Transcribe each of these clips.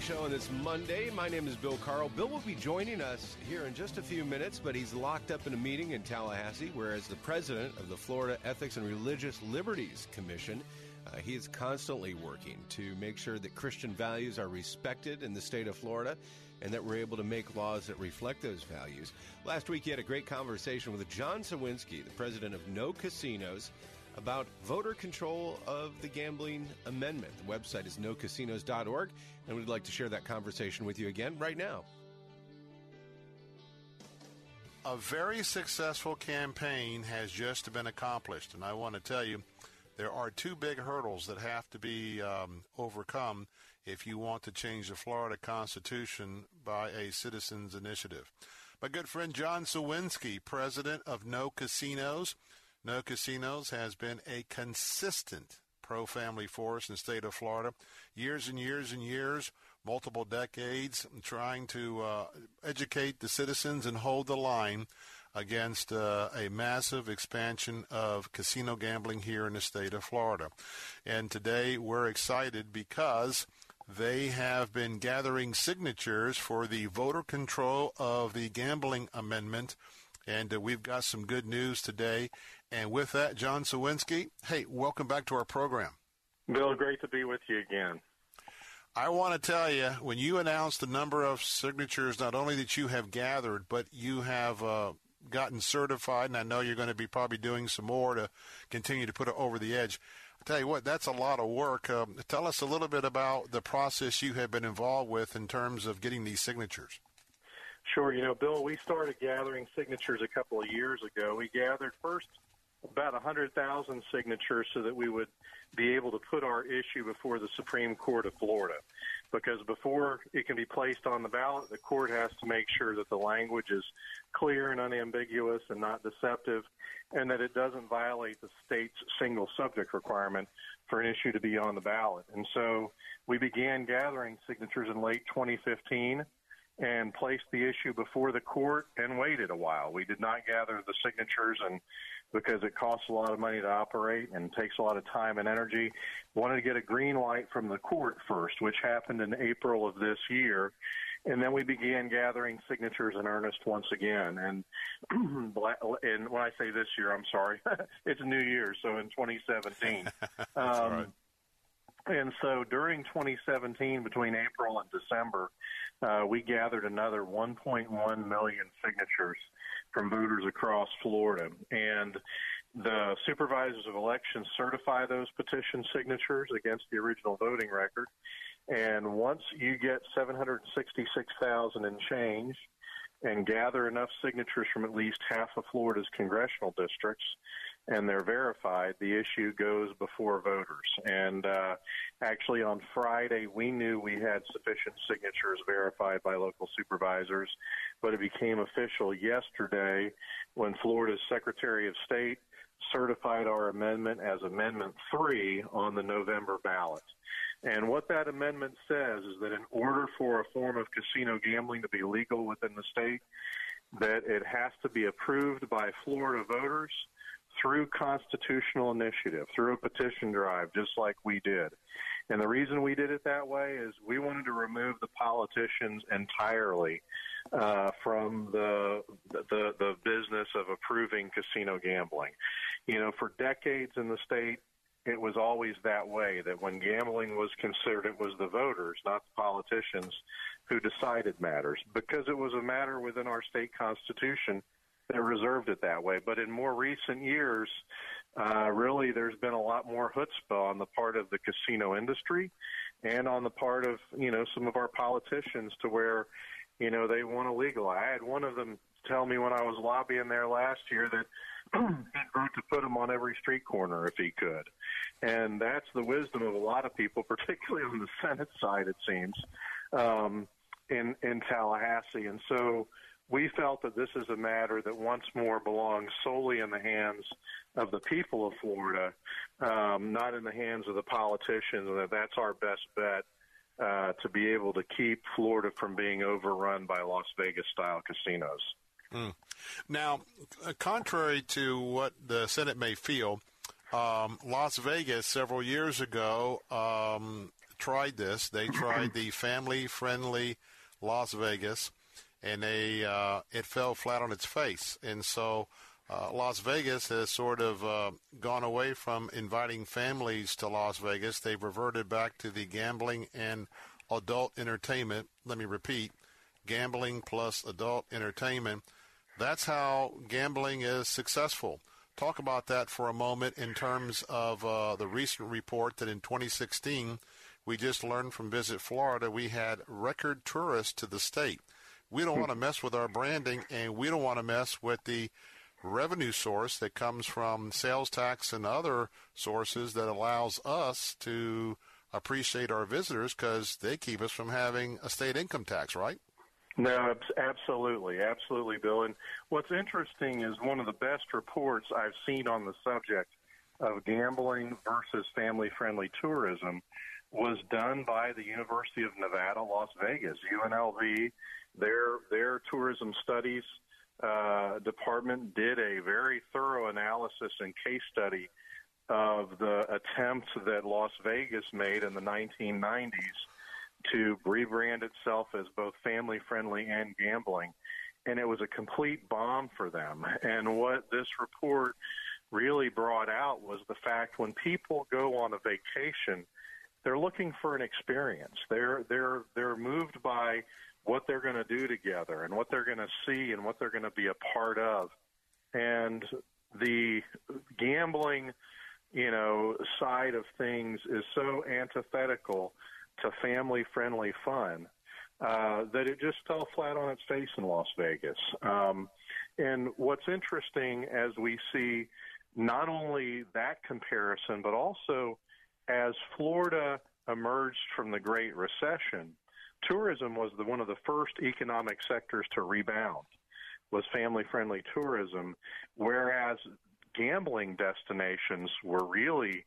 Show on this Monday. My name is Bill Carl. Bill will be joining us here in just a few minutes, but he's locked up in a meeting in Tallahassee, whereas the president of the Florida Ethics and Religious Liberties Commission, uh, he is constantly working to make sure that Christian values are respected in the state of Florida and that we're able to make laws that reflect those values. Last week, he had a great conversation with John Sowinski, the president of No Casinos about voter control of the gambling amendment. The website is nocasinos.org, and we'd like to share that conversation with you again right now. A very successful campaign has just been accomplished, and I want to tell you there are two big hurdles that have to be um, overcome if you want to change the Florida Constitution by a citizens' initiative. My good friend John Sowinski, president of No Casinos. No Casinos has been a consistent pro family force in the state of Florida. Years and years and years, multiple decades, trying to uh, educate the citizens and hold the line against uh, a massive expansion of casino gambling here in the state of Florida. And today we're excited because they have been gathering signatures for the voter control of the gambling amendment. And uh, we've got some good news today. And with that, John Sowinski, hey, welcome back to our program. Bill, great to be with you again. I want to tell you, when you announced the number of signatures, not only that you have gathered, but you have uh, gotten certified, and I know you're going to be probably doing some more to continue to put it over the edge. I tell you what, that's a lot of work. Um, tell us a little bit about the process you have been involved with in terms of getting these signatures. Sure. You know, Bill, we started gathering signatures a couple of years ago. We gathered first about 100,000 signatures so that we would be able to put our issue before the Supreme Court of Florida. Because before it can be placed on the ballot, the court has to make sure that the language is clear and unambiguous and not deceptive, and that it doesn't violate the state's single subject requirement for an issue to be on the ballot. And so we began gathering signatures in late 2015 and placed the issue before the court and waited a while. We did not gather the signatures and because it costs a lot of money to operate and takes a lot of time and energy. Wanted to get a green light from the court first, which happened in April of this year. And then we began gathering signatures in earnest once again. And and when I say this year, I'm sorry, it's New Year, so in 2017. Um, right. And so during 2017, between April and December, uh, we gathered another 1.1 million signatures from voters across Florida. And the supervisors of elections certify those petition signatures against the original voting record. And once you get 766,000 and change and gather enough signatures from at least half of Florida's congressional districts, and they're verified, the issue goes before voters. And uh, actually, on Friday, we knew we had sufficient signatures verified by local supervisors, but it became official yesterday when Florida's Secretary of State certified our amendment as Amendment 3 on the November ballot. And what that amendment says is that in order for a form of casino gambling to be legal within the state, that it has to be approved by Florida voters through constitutional initiative, through a petition drive, just like we did. And the reason we did it that way is we wanted to remove the politicians entirely uh, from the, the the business of approving casino gambling. You know, for decades in the state, it was always that way. That when gambling was considered, it was the voters, not the politicians, who decided matters because it was a matter within our state constitution that reserved it that way. But in more recent years, uh, really there's been a lot more chutzpah on the part of the casino industry and on the part of you know some of our politicians to where you know they want to legalize. I had one of them tell me when I was lobbying there last year that he'd vote to put them on every street corner if he could, and that's the wisdom of a lot of people, particularly on the Senate side, it seems, um, in in Tallahassee, and so we felt that this is a matter that once more belongs solely in the hands of the people of Florida, um, not in the hands of the politicians, and that that's our best bet uh, to be able to keep Florida from being overrun by Las Vegas style casinos. Mm. Now, uh, contrary to what the Senate may feel, um, Las Vegas several years ago um, tried this. They tried the family friendly Las Vegas and they uh, it fell flat on its face. And so uh, Las Vegas has sort of uh, gone away from inviting families to Las Vegas. They've reverted back to the gambling and adult entertainment. Let me repeat gambling plus adult entertainment. That's how gambling is successful. Talk about that for a moment in terms of uh, the recent report that in 2016, we just learned from Visit Florida, we had record tourists to the state. We don't hmm. want to mess with our branding, and we don't want to mess with the revenue source that comes from sales tax and other sources that allows us to appreciate our visitors because they keep us from having a state income tax, right? No, absolutely, absolutely, Bill. And what's interesting is one of the best reports I've seen on the subject of gambling versus family-friendly tourism was done by the University of Nevada, Las Vegas, UNLV their their tourism studies uh, department did a very thorough analysis and case study of the attempts that Las Vegas made in the 1990s to rebrand itself as both family friendly and gambling. And it was a complete bomb for them. And what this report really brought out was the fact when people go on a vacation, they're looking for an experience. They're they're they're moved by what they're going to do together and what they're going to see and what they're going to be a part of. And the gambling, you know, side of things is so antithetical to family friendly fun uh, that it just fell flat on its face in Las Vegas. Um, and what's interesting as we see not only that comparison, but also as Florida emerged from the Great Recession, tourism was the, one of the first economic sectors to rebound was family friendly tourism whereas gambling destinations were really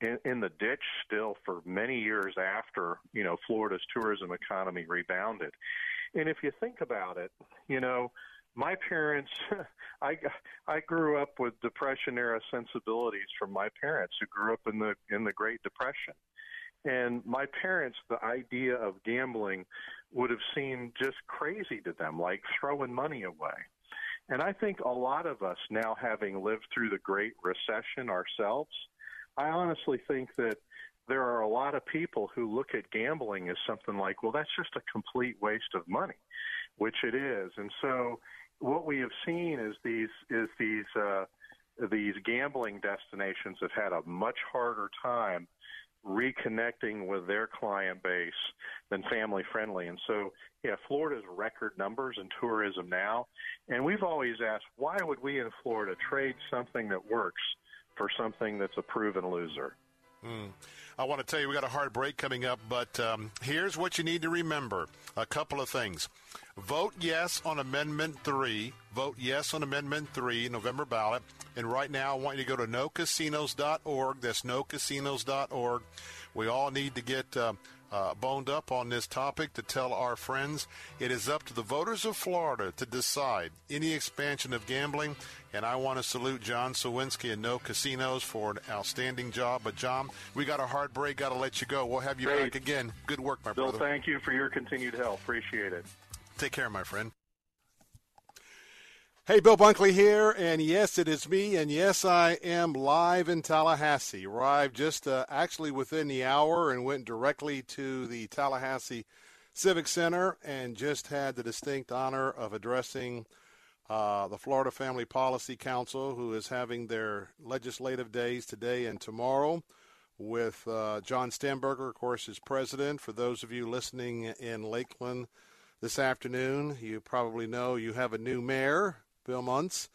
in, in, the ditch still for many years after you know Florida's tourism economy rebounded. And if you think about it you know my parents i i grew up with depression era sensibilities from my parents who grew up in the in the great depression and my parents, the idea of gambling would have seemed just crazy to them, like throwing money away. And I think a lot of us now, having lived through the Great Recession ourselves, I honestly think that there are a lot of people who look at gambling as something like, well, that's just a complete waste of money, which it is. And so, what we have seen is these is these uh, these gambling destinations have had a much harder time reconnecting with their client base than family friendly. And so, yeah, Florida's record numbers in tourism now. And we've always asked, why would we in Florida trade something that works for something that's a proven loser? Mm. I want to tell you, we got a hard break coming up, but um, here's what you need to remember a couple of things. Vote yes on Amendment 3. Vote yes on Amendment 3, November ballot. And right now, I want you to go to nocasinos.org. That's nocasinos.org. We all need to get uh, uh, boned up on this topic to tell our friends it is up to the voters of Florida to decide any expansion of gambling. And I want to salute John Sowinski and No Casinos for an outstanding job. But, John, we got a hard break. Got to let you go. We'll have you Great. back again. Good work, my Bill, brother. thank you for your continued help. Appreciate it. Take care, my friend. Hey, Bill Bunkley here, and yes, it is me, and yes, I am live in Tallahassee. Arrived just uh, actually within the hour and went directly to the Tallahassee Civic Center and just had the distinct honor of addressing uh, the Florida Family Policy Council, who is having their legislative days today and tomorrow, with uh, John Stemberger, of course, as president. For those of you listening in Lakeland this afternoon, you probably know you have a new mayor, Bill Mutz,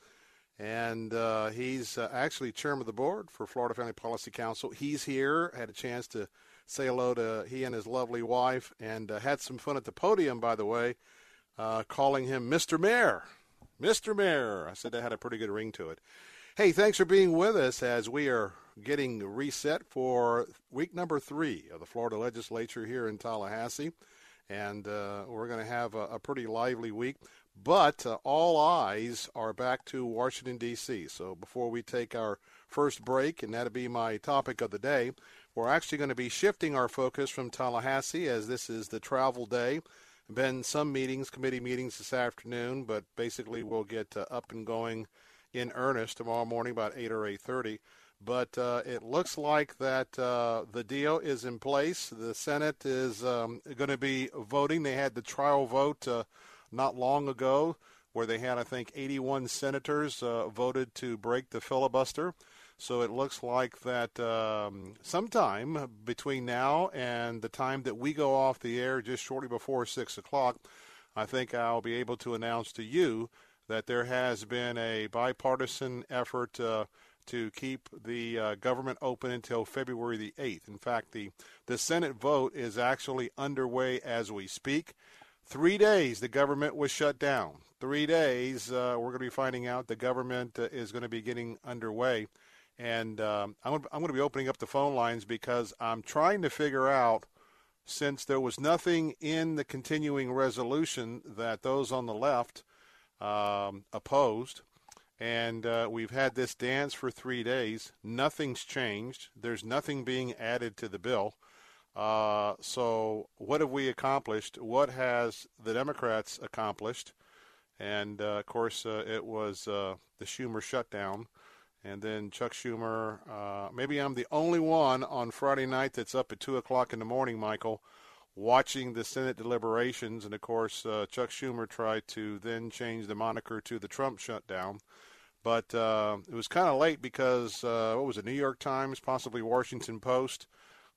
and uh, he's uh, actually chairman of the board for Florida Family Policy Council. He's here, had a chance to say hello to he and his lovely wife, and uh, had some fun at the podium, by the way, uh, calling him Mr. Mayor. Mr. Mayor. I said that had a pretty good ring to it. Hey, thanks for being with us as we are getting reset for week number three of the Florida legislature here in Tallahassee. And uh, we're going to have a, a, pretty lively week. But uh, all eyes are back to Washington, D.C. So before we take our first break, and that'll be my topic of the day, we're actually going to be shifting our focus from Tallahassee as this is the travel day been some meetings, committee meetings this afternoon, but basically we'll get uh, up and going in earnest tomorrow morning about 8 or 8.30. But uh, it looks like that uh, the deal is in place. The Senate is um, going to be voting. They had the trial vote uh, not long ago where they had, I think, 81 senators uh, voted to break the filibuster. So it looks like that um, sometime between now and the time that we go off the air, just shortly before 6 o'clock, I think I'll be able to announce to you that there has been a bipartisan effort uh, to keep the uh, government open until February the 8th. In fact, the, the Senate vote is actually underway as we speak. Three days the government was shut down. Three days uh, we're going to be finding out the government uh, is going to be getting underway. And um, I'm, going to be opening up the phone lines because I'm trying to figure out, since there was nothing in the continuing resolution that those on the left um, opposed, and uh, we've had this dance for three days, nothing's changed. There's nothing being added to the bill. Uh, so, what have we accomplished? What has the Democrats accomplished? And uh, of course, uh, it was uh, the Schumer shutdown and then Chuck Schumer. Uh, maybe I'm the only one on Friday night that's up at two o'clock in the morning, Michael, watching the Senate deliberations. And of course, uh, Chuck Schumer tried to then change the moniker to the Trump shutdown. But it was kind of late because what was it? New York Times, possibly Washington Post.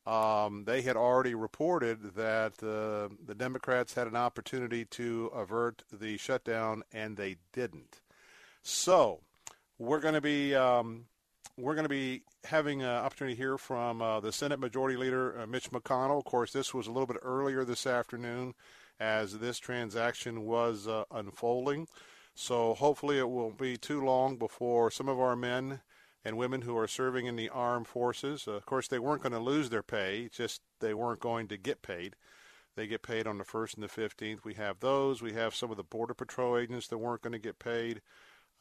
Um, they had already reported that uh, the Democrats had an opportunity to avert the shutdown, and they didn't. So we're going to be um, we're going to be having an opportunity here from uh, the Senate Majority Leader uh, Mitch McConnell. Of course, this was a little bit earlier this afternoon as this transaction was uh, unfolding. So hopefully it won't be too long before some of our men and women who are serving in the armed forces, uh, of course, they weren't going to lose their pay, just they weren't going to get paid. They get paid on the 1st and the 15th. We have those. We have some of the Border Patrol agents that weren't going to get paid.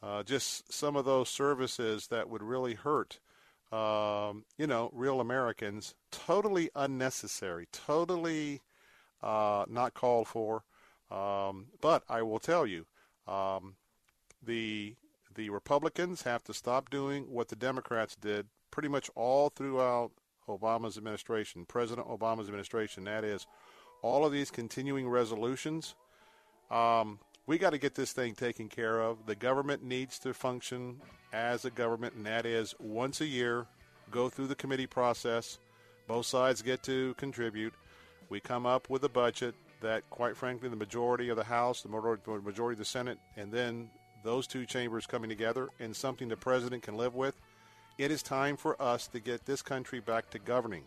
Uh, just some of those services that would really hurt, um, you know, real Americans. Totally unnecessary, totally uh, not called for. Um, but I will tell you, um, the the Republicans have to stop doing what the Democrats did pretty much all throughout Obama's administration, President Obama's administration. That is, all of these continuing resolutions. Um, we got to get this thing taken care of. The government needs to function as a government, and that is once a year, go through the committee process. Both sides get to contribute. We come up with a budget that, quite frankly, the majority of the House, the majority of the Senate, and then those two chambers coming together and something the president can live with. It is time for us to get this country back to governing.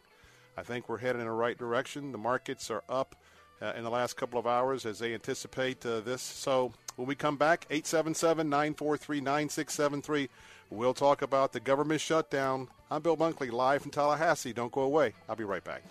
I think we're headed in the right direction. The markets are up uh, in the last couple of hours as they anticipate uh, this. So when we come back, 877 943 9673, we'll talk about the government shutdown. I'm Bill Bunkley, live from Tallahassee. Don't go away. I'll be right back.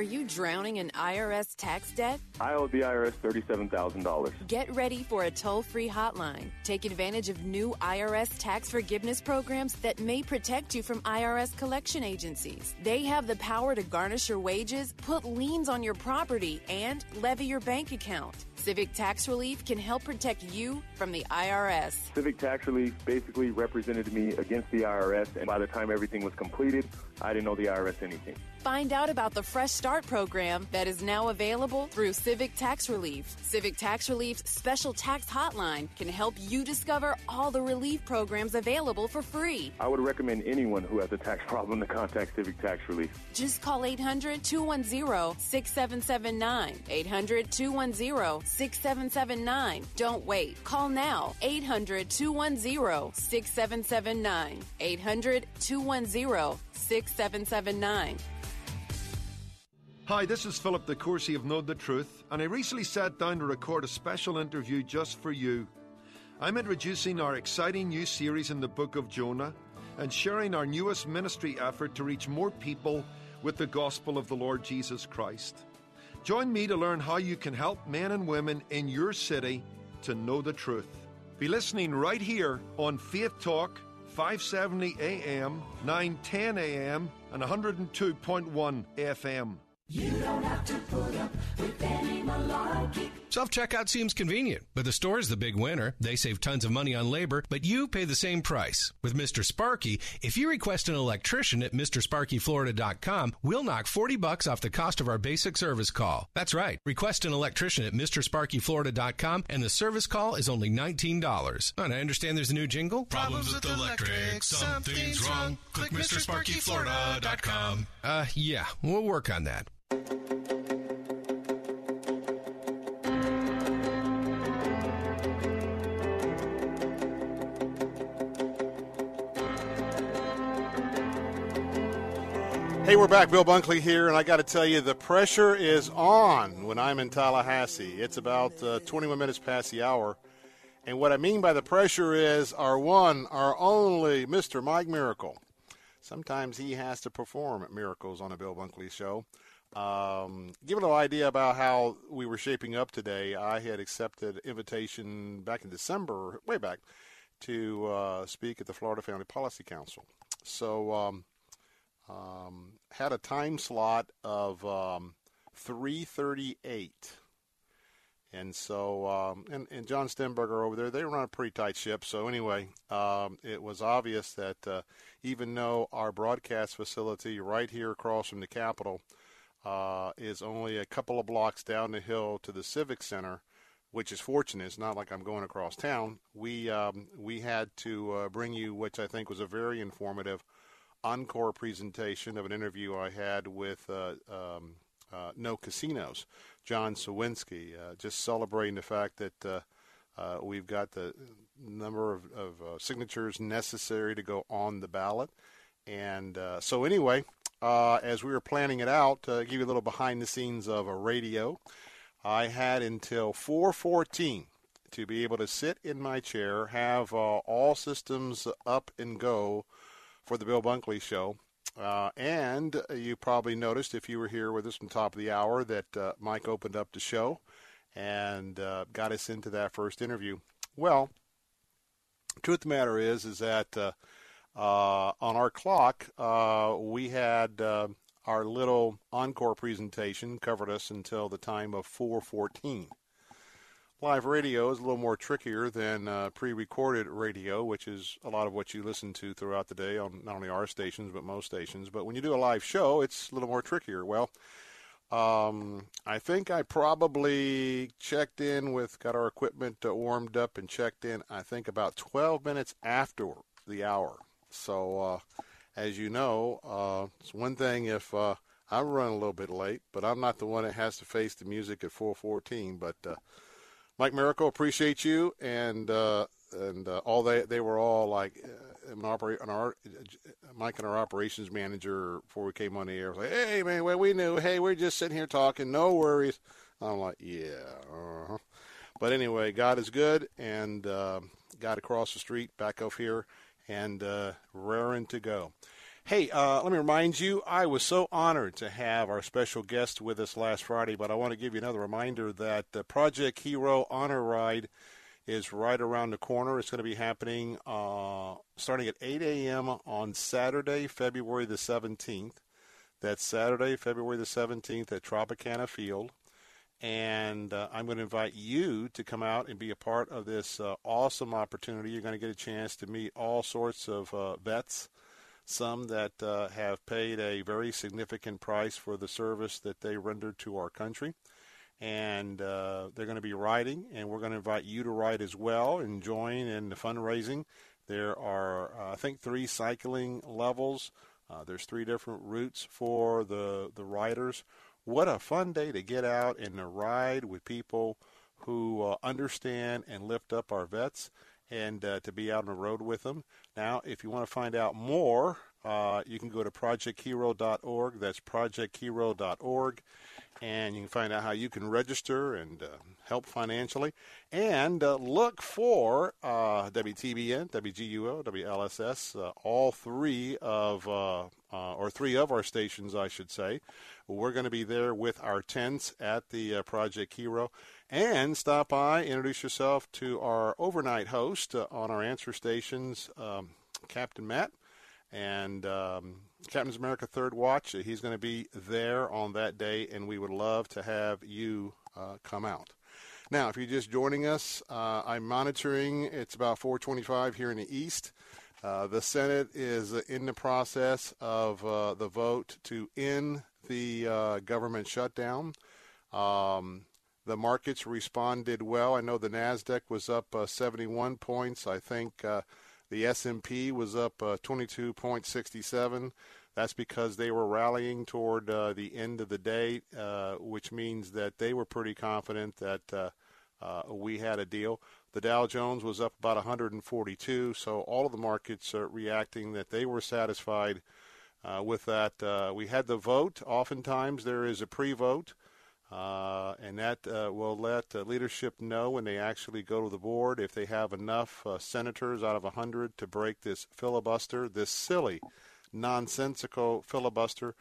Are you drowning in IRS tax debt? I owe the IRS $37,000. Get ready for a toll free hotline. Take advantage of new IRS tax forgiveness programs that may protect you from IRS collection agencies. They have the power to garnish your wages, put liens on your property, and levy your bank account. Civic Tax Relief can help protect you from the IRS. Civic Tax Relief basically represented me against the IRS, and by the time everything was completed, I didn't know the IRS anything. Find out about the Fresh Start program that is now available through Civic Tax Relief. Civic Tax Relief's special tax hotline can help you discover all the relief programs available for free. I would recommend anyone who has a tax problem to contact Civic Tax Relief. Just call 800 210 6779. 800 210 6779. Don't wait. Call now. 800 210 6779. 800 210 6779. Hi, this is Philip De Courcy of Know the Truth, and I recently sat down to record a special interview just for you. I'm introducing our exciting new series in the book of Jonah and sharing our newest ministry effort to reach more people with the gospel of the Lord Jesus Christ. Join me to learn how you can help men and women in your city to know the truth. Be listening right here on Faith Talk 570 AM, 910 AM, and 102.1 FM. You don't have to put up with any malarkey. Self checkout seems convenient, but the store is the big winner. They save tons of money on labor, but you pay the same price. With Mr. Sparky, if you request an electrician at MrSparkyFlorida.com, we'll knock 40 bucks off the cost of our basic service call. That's right. Request an electrician at MrSparkyFlorida.com, and the service call is only $19. And I understand there's a new jingle. Problems with electric, something's wrong. Click MrSparkyFlorida.com. Uh, yeah, we'll work on that. Hey, we're back. Bill Bunkley here, and I got to tell you, the pressure is on when I'm in Tallahassee. It's about uh, 21 minutes past the hour. And what I mean by the pressure is our one, our only Mr. Mike Miracle. Sometimes he has to perform miracles on a Bill Bunkley show. Um, give a little idea about how we were shaping up today. I had accepted invitation back in December, way back, to uh, speak at the Florida Family Policy Council. So um, um, had a time slot of um, 3:38, and so um, and, and John Stemberger over there, they run a pretty tight ship. So anyway, um, it was obvious that uh, even though our broadcast facility right here across from the Capitol uh, is only a couple of blocks down the hill to the Civic Center, which is fortunate. It's not like I'm going across town. We um, we had to uh, bring you, which I think was a very informative encore presentation of an interview I had with uh, um, uh, No Casinos, John Sowinski, uh, just celebrating the fact that uh, we've got the number of, of signatures necessary to go on the ballot. And so, anyway, as we were planning it out, to give you a little behind the scenes of a radio, I had until 414 to be able to sit in my chair, have all systems up and go for the Bill Bunkley Show. Uh, and you probably noticed if you were here with us from top of the hour that uh, Mike opened up the show and uh, got us into that first interview. Well, truth of the matter is, is that uh, uh, on our clock uh, we had our little encore presentation covered us until the time of 414 live radio is a little more trickier than uh, pre-recorded radio, which is a lot of what you listen to throughout the day on not only our stations but most stations. But when you do a live show, it's a little more trickier. Well, um, I think I probably checked in with got our equipment uh, warmed up and checked in. I think about 12 minutes after the hour. So, uh, as you know, uh, it's one thing if uh, I run a little bit late, but I'm not the one that has to face the music at 414. But uh, Mike Miracle, appreciate you, and uh, and uh, all they they were all like an operate our Mike and our operations manager before we came on the air was like, hey man, well we knew, hey we're just sitting here talking, no worries. I'm like, yeah, uh-huh. but anyway, God is good, and uh, got across the street back up here, and uh, raring to go. Hey, uh, let me remind you, I was so honored to have our special guest with us last Friday, but I want to give you another reminder that the Project Hero Honor Ride is right around the corner. It's going to be happening uh, starting at 8 a.m. on Saturday, February the 17th. That's Saturday, February the 17th at Tropicana Field. And uh, I'm going to invite you to come out and be a part of this uh, awesome opportunity. You're going to get a chance to meet all sorts of uh, vets, some that uh, have paid a very significant price for the service that they rendered to our country. And uh, they're going to be riding, and we're going to invite you to ride as well and join in the fundraising. There are, uh, I think, three cycling levels. there's three different routes for the, the riders what a fun day to get out and to ride with people who uh, understand and lift up our vets and uh, to be out on the road with them. Now, if you want to find out more, uh, you can go to projecthero.org. That's projecthero.org and you can find out how you can register and uh, help financially. And uh, look for uh, WTBN, WGUO, WLSS, uh, all three of, uh, uh, or three of our stations, I should say. We're going to be there with our tents at the Project Hero. And stop by, introduce yourself to our overnight host on our answer stations, um, Captain Matt and um, Captain's America Third Watch. He's going to be there on that day, and we would love to have you uh, come out. Now, if you're just joining us, uh, I'm monitoring. It's about 4:25 here in the East. Uh, the Senate is in the process of uh, the vote to end the uh, government shutdown. Um, the markets responded well. I know the Nasdaq was up uh, 71 points. I think the S&P was up uh, 22.67. That's because they were rallying toward uh, the end of the day, uh, which means that they were pretty confident that uh, uh, we had a deal. The Dow Jones was up about 142, so all of the markets are reacting that they were satisfied uh, with that. we had the vote. Oftentimes there is a pre-vote. Uh, and that uh, will let uh, leadership know when they actually go to the board if they have enough uh, senators out of 100 to break this filibuster, this silly, nonsensical filibuster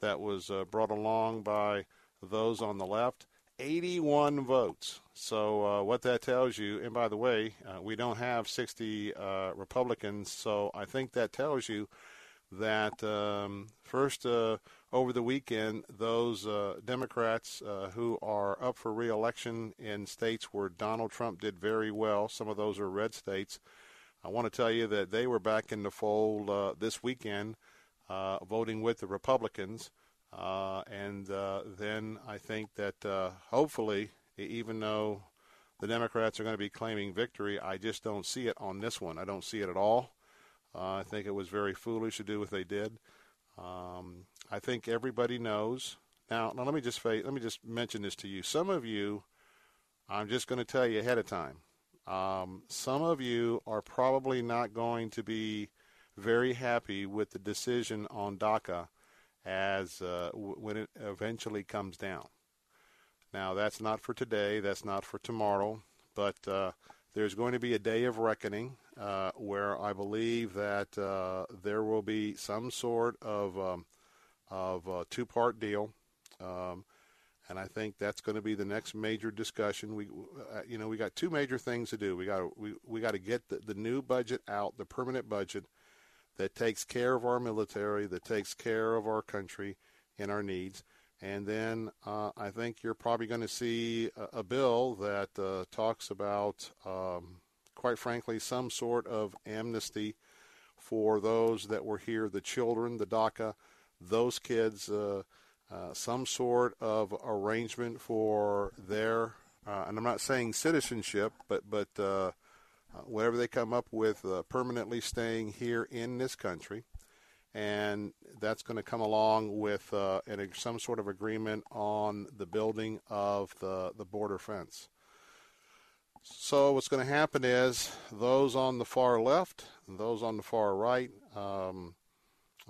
that was uh, brought along by those on the left. 81 votes. So, uh, what that tells you, and by the way, we don't have 60 Republicans, so I think that tells you that um, first over the weekend, those uh, Democrats uh, who are up for reelection in states where Donald Trump did very well, some of those are red states. I want to tell you that they were back in the fold uh, this weekend, uh, voting with the Republicans. Uh, and uh, then I think that hopefully, even though the Democrats are going to be claiming victory, I just don't see it on this one. I don't see it at all. I think it was very foolish to do what they did. Um, I think everybody knows. Now, now let me just let me just mention this to you. Some of you, I'm just going to tell you ahead of time. Um, some of you are probably not going to be very happy with the decision on DACA as uh, w- when it eventually comes down. Now, that's not for today. That's not for tomorrow. But uh, there's going to be a day of reckoning uh, where I believe that uh, there will be some sort of um, of a two-part deal, um, and I think that's going to be the next major discussion. We, uh, you know, we got two major things to do. We got we we got to get the, the new budget out, the permanent budget that takes care of our military, that takes care of our country and our needs. And then uh, I think you're probably going to see a, a bill that uh, talks about, um, quite frankly, some sort of amnesty for those that were here, the children, the DACA, those kids uh, uh, some sort of arrangement for their, uh, and I'm not saying citizenship, but but uh, uh, whatever they come up with, permanently staying here in this country, and that's going to come along with an, some sort of agreement on the building of the the border fence. So what's going to happen is those on the far left, those on the far right. Um,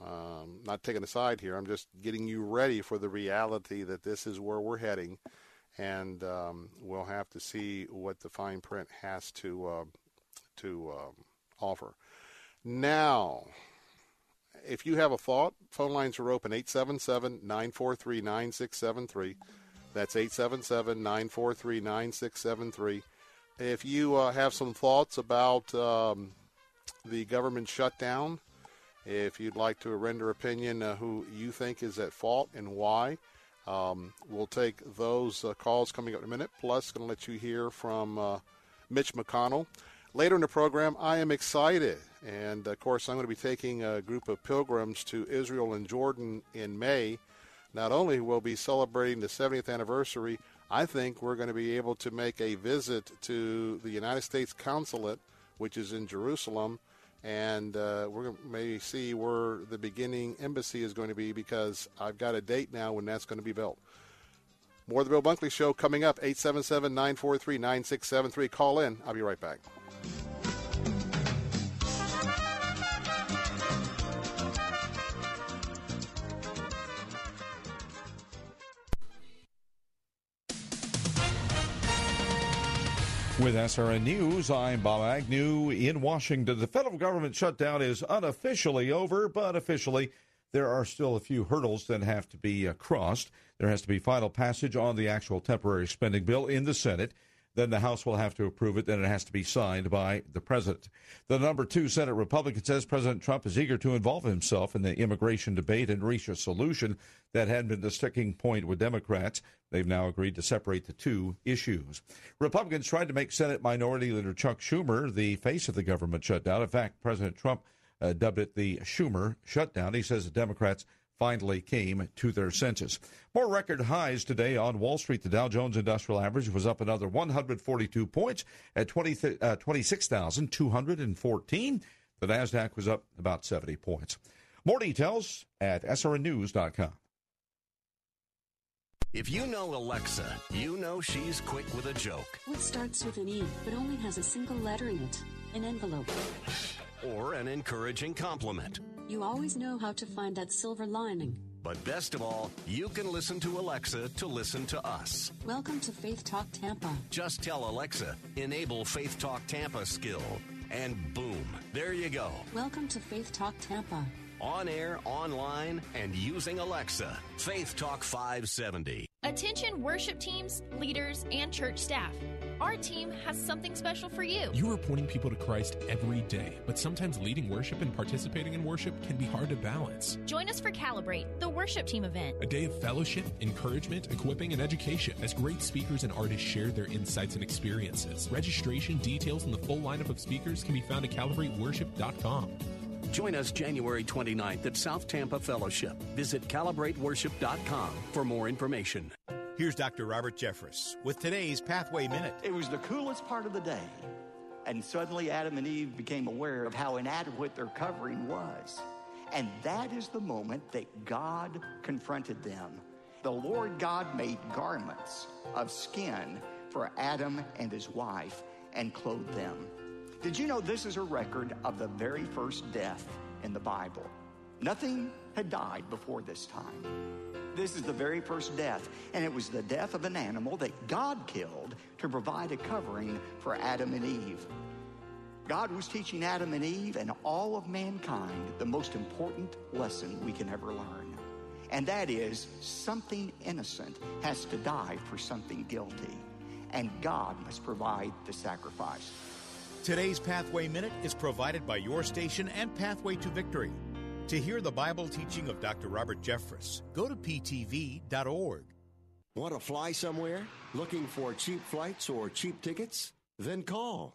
um, not taking a side here. I'm just getting you ready for the reality that this is where we're heading, and um, we'll have to see what the fine print has to uh, to um, offer. Now, if you have a thought, phone lines are open 877 943 9673. That's 877 943 9673. If you uh, have some thoughts about um, the government shutdown, if you'd like to render opinion uh, who you think is at fault and why, Um, we'll take those uh, calls coming up in a minute. Plus, going to let you hear from uh, Mitch McConnell. Later in the program, I am excited. And of course, I'm going to be taking a group of pilgrims to Israel and Jordan in May. Not only will we be celebrating the 70th anniversary, I think we're going to be able to make a visit to the United States consulate, which is in Jerusalem, and uh, we're going to maybe see where the beginning embassy is going to be because I've got a date now when that's going to be built. More of the Bill Bunkley Show coming up, 877 943 9673. Call in. I'll be right back. With SRN News, I'm Bob Agnew in Washington. The federal government shutdown is unofficially over, but officially, there are still a few hurdles that have to be uh, crossed. There has to be final passage on the actual temporary spending bill in the Senate. Then the House will have to approve it. Then it has to be signed by the president. The number two Senate Republican says President Trump is eager to involve himself in the immigration debate and reach a solution that had been the sticking point with Democrats. They've now agreed to separate the two issues. Republicans tried to make Senate Minority Leader Chuck Schumer the face of the government shutdown. In fact, President Trump uh, dubbed it the Schumer shutdown. He says the Democrats finally came to their senses. More record highs today on Wall Street. The Dow Jones Industrial Average was up another 142 points at 20, uh, 26,214. The NASDAQ was up about 70 points. More details at srnnews.com. If you know Alexa, you know she's quick with a joke. What starts with an E but only has a single letter in it? An envelope. Or an encouraging compliment. You always know how to find that silver lining. But best of all, you can listen to Alexa to listen to us. Welcome to Faith Talk Tampa. Just tell Alexa, enable Faith Talk Tampa skill, and boom, there you go. Welcome to Faith Talk Tampa. On air, online, and using Alexa. Faith Talk 570. Attention worship teams, leaders, and church staff. Our team has something special for you. You are pointing people to Christ every day, but sometimes leading worship and participating in worship can be hard to balance. Join us for Calibrate, the worship team event. A day of fellowship, encouragement, equipping, and education as great speakers and artists share their insights and experiences. Registration details and the full lineup of speakers can be found at calibrateworship.com. Join us January 29th at South Tampa Fellowship. Visit calibrateworship.com for more information. Here's Dr. Robert Jeffress with today's Pathway Minute. It was the coolest part of the day, and suddenly Adam and Eve became aware of how inadequate their covering was. And that is the moment that God confronted them. The Lord God made garments of skin for Adam and his wife and clothed them. Did you know this is a record of the very first death in the Bible? Nothing had died before this time. This is the very first death, and it was the death of an animal that God killed to provide a covering for Adam and Eve. God was teaching Adam and Eve and all of mankind the most important lesson we can ever learn. And that is something innocent has to die for something guilty, and God must provide the sacrifice. Today's Pathway Minute is provided by your station and Pathway to Victory. To hear the Bible teaching of Dr. Robert Jeffress, go to ptv.org. Want to fly somewhere? Looking for cheap flights or cheap tickets? Then call.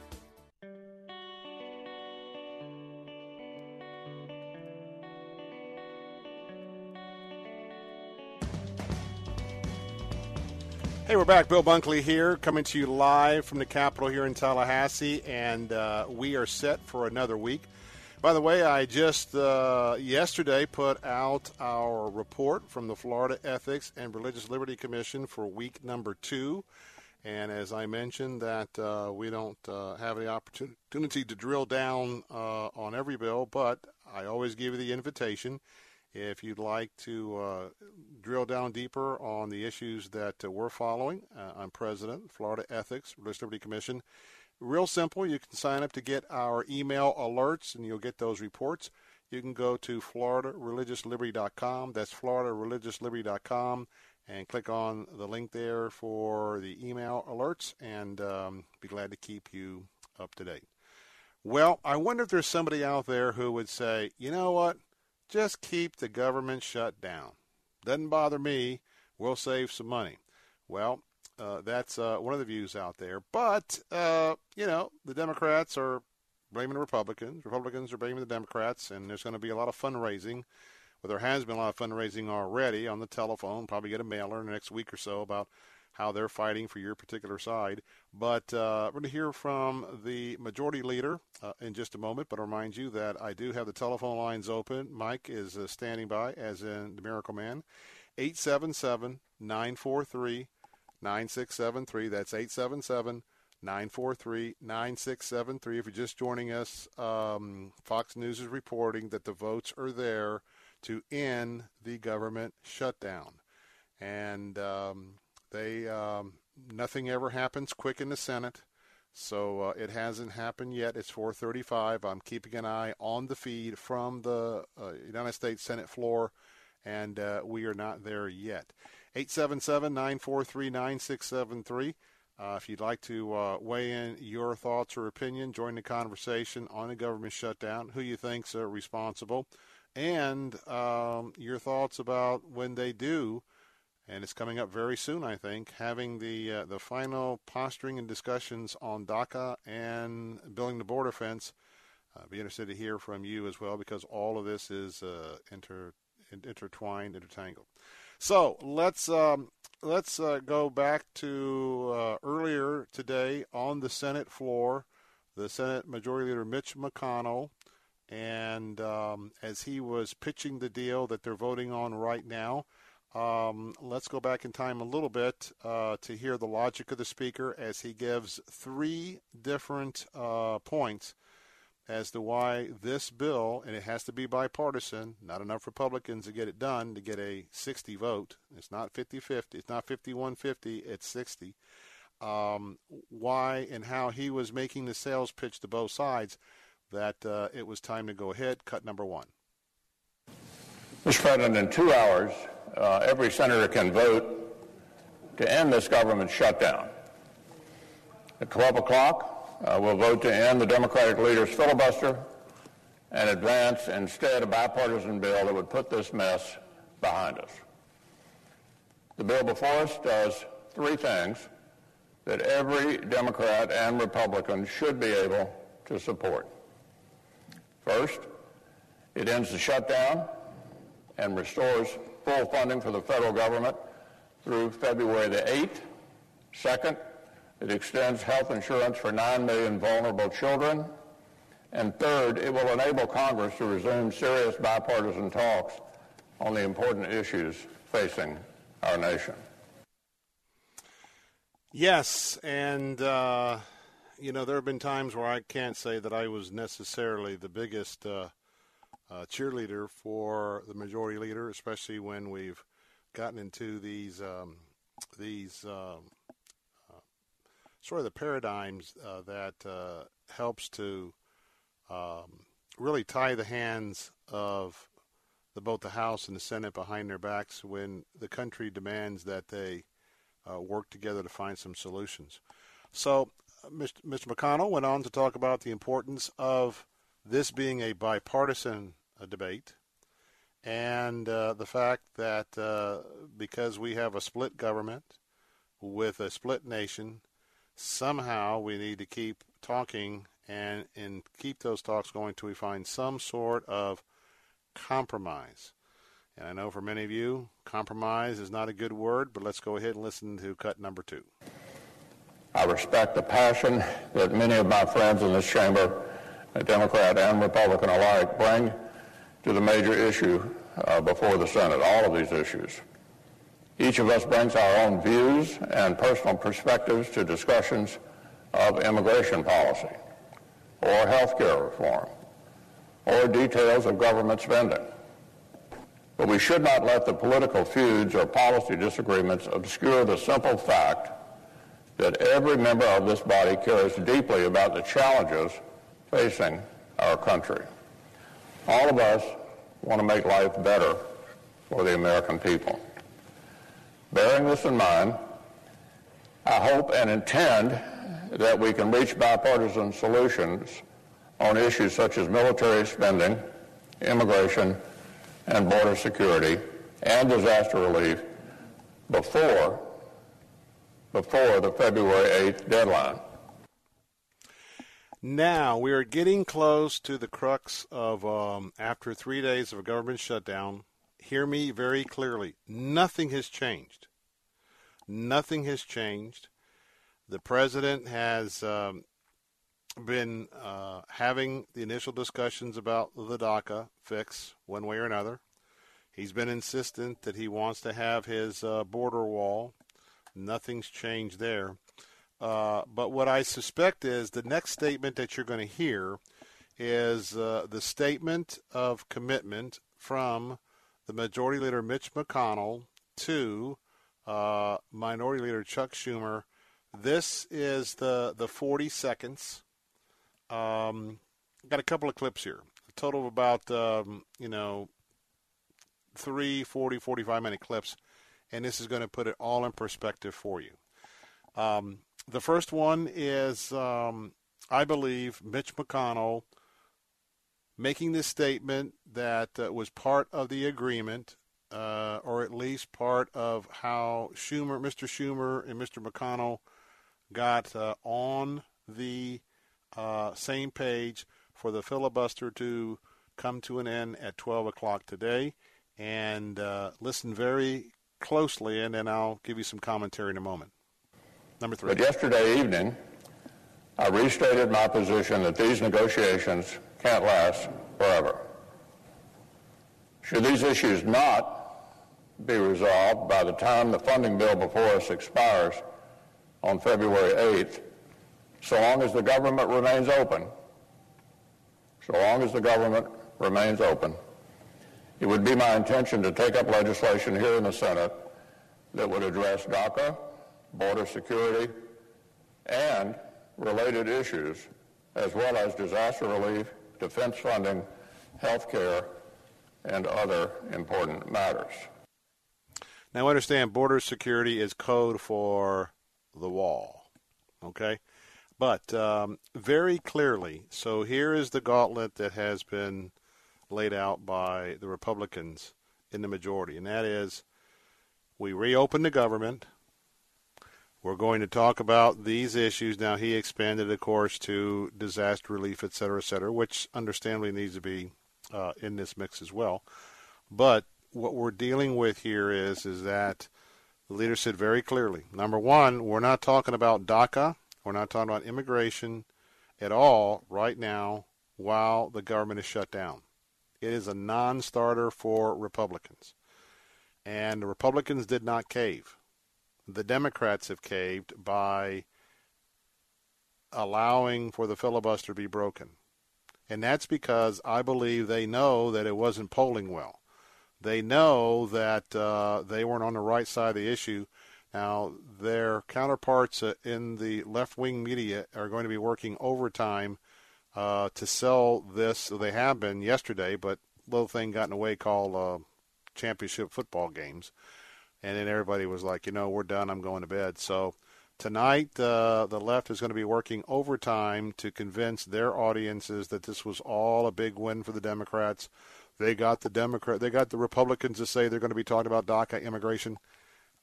Hey, we're back. Bill Bunkley here, coming to you live from the Capitol here in Tallahassee, and uh, we are set for another week. By the way, I just uh, yesterday put out our report from the Florida Ethics and Religious Liberty Commission for week number two. And as I mentioned, that uh, we don't uh, have the opportunity to drill down uh, on every bill, but I always give you the invitation if you'd like to uh, drill down deeper on the issues that uh, we're following, uh, I'm president, Florida Ethics Religious Liberty Commission. Real simple. You can sign up to get our email alerts, and you'll get those reports. You can go to FloridaReligiousLiberty.com. That's FloridaReligiousLiberty.com, and click on the link there for the email alerts, and um, be glad to keep you up to date. Well, I wonder if there's somebody out there who would say, you know what? Just keep the government shut down. Doesn't bother me. We'll save some money. Well, uh, that's uh, one of the views out there. But, uh, you know, the Democrats are blaming the Republicans. Republicans are blaming the Democrats, and there's going to be a lot of fundraising. Well, there has been a lot of fundraising already on the telephone. Probably get a mailer in the next week or so about how they're fighting for your particular side. But uh, we're going to hear from the majority leader uh, in just a moment. But I remind you that I do have the telephone lines open. Mike is uh, standing by, as in the Miracle Man. 877 943 9673. That's 877 943 9673. If you're just joining us, um, Fox News is reporting that the votes are there to end the government shutdown. And um, they um, nothing ever happens quick in the Senate, so uh, it hasn't happened yet. It's 4:35. I'm keeping an eye on the feed from the uh, United States Senate floor, and uh, we are not there yet. 877-943-9673. Uh, if you'd like to uh, weigh in your thoughts or opinion, join the conversation on the government shutdown, who you think's responsible, and um, your thoughts about when they do and it's coming up very soon, I think, having the uh, the final posturing and discussions on DACA and building the border fence. Uh, be interested to hear from you as well because all of this is uh, inter, intertwined, intertangled. So let's um, let's uh, go back to uh, earlier today on the Senate floor, the Senate Majority Leader Mitch McConnell, and um, as he was pitching the deal that they're voting on right now. Um, let's go back in time a little bit uh, to hear the logic of the speaker as he gives three different uh, points as to why this bill, and it has to be bipartisan, not enough Republicans to get it done to get a 60 vote. It's not 50 50, it's not 51 50, it's 60. Um, why and how he was making the sales pitch to both sides that uh, it was time to go ahead. Cut number one. Mr. President, in two hours, uh, every senator can vote to end this government shutdown. At 12 o'clock, uh, we'll vote to end the Democratic leader's filibuster and advance instead a bipartisan bill that would put this mess behind us. The bill before us does three things that every Democrat and Republican should be able to support. First, it ends the shutdown and restores full funding for the federal government through February the 8th. Second, it extends health insurance for 9 million vulnerable children. And third, it will enable Congress to resume serious bipartisan talks on the important issues facing our nation. Yes, and uh, you know there have been times where I can't say that I was necessarily the biggest uh, uh, cheerleader for the majority leader, especially when we've gotten into these um, these um, uh, sort of the paradigms uh, that uh, helps to um, really tie the hands of the, both the House and the Senate behind their backs when the country demands that they uh, work together to find some solutions. So, Mr. Mr. McConnell went on to talk about the importance of this being a bipartisan debate, and uh, the fact that uh, because we have a split government with a split nation, somehow we need to keep talking and and keep those talks going till we find some sort of compromise. And I know for many of you, compromise is not a good word, but let's go ahead and listen to cut number two. I respect the passion that many of my friends in this chamber, Democrat and Republican alike, bring to the major issue uh, before the Senate, all of these issues. Each of us brings our own views and personal perspectives to discussions of immigration policy or health care reform or details of government spending. But we should not let the political feuds or policy disagreements obscure the simple fact that every member of this body cares deeply about the challenges facing our country. All of us want to make life better for the American people. Bearing this in mind, I hope and intend that we can reach bipartisan solutions on issues such as military spending, immigration, and border security, and disaster relief before, before the February 8th deadline. Now we are getting close to the crux of um, after three days of a government shutdown. Hear me very clearly. Nothing has changed. Nothing has changed. The president has um, been uh, having the initial discussions about the DACA fix one way or another. He's been insistent that he wants to have his uh, border wall. Nothing's changed there. Uh, but what I suspect is the next statement that you're going to hear is uh, the statement of commitment from the Majority Leader Mitch McConnell to uh, Minority Leader Chuck Schumer. This is the, the 40 seconds. Um, got a couple of clips here. A total of about, um, you know, three, 40, 45 minute clips. And this is going to put it all in perspective for you. Um, the first one is, um, I believe, Mitch McConnell making this statement that uh, was part of the agreement, uh, or at least part of how Schumer, Mr. Schumer, and Mr. McConnell got uh, on the uh, same page for the filibuster to come to an end at 12 o'clock today. And uh, listen very closely, and then I'll give you some commentary in a moment. Number three. But yesterday evening, I restated my position that these negotiations can't last forever. Should these issues not be resolved by the time the funding bill before us expires on February 8th, so long as the government remains open, so long as the government remains open, it would be my intention to take up legislation here in the Senate that would address DACA, border security, and related issues, as well as disaster relief, defense funding, health care, and other important matters. Now, understand border security is code for the wall. Okay? But um, very clearly, so here is the gauntlet that has been laid out by the Republicans in the majority, and that is we reopen the government. We're going to talk about these issues. Now, he expanded, of course, to disaster relief, et cetera, et cetera, which understandably needs to be uh, in this mix as well. But what we're dealing with here is is that the leader said very clearly: number one, we're not talking about DACA, we're not talking about immigration at all right now while the government is shut down. It is a non-starter for Republicans, and the Republicans did not cave. The Democrats have caved by allowing for the filibuster to be broken. And that's because I believe they know that it wasn't polling well. They know that uh, they weren't on the right side of the issue. Now, their counterparts uh, in the left wing media are going to be working overtime uh, to sell this. They have been yesterday, but little thing got in the way called uh, championship football games. And then everybody was like, you know, we're done. I'm going to bed. So tonight, uh, the left is going to be working overtime to convince their audiences that this was all a big win for the Democrats. They got the Democrat, they got the Republicans to say they're going to be talking about DACA immigration.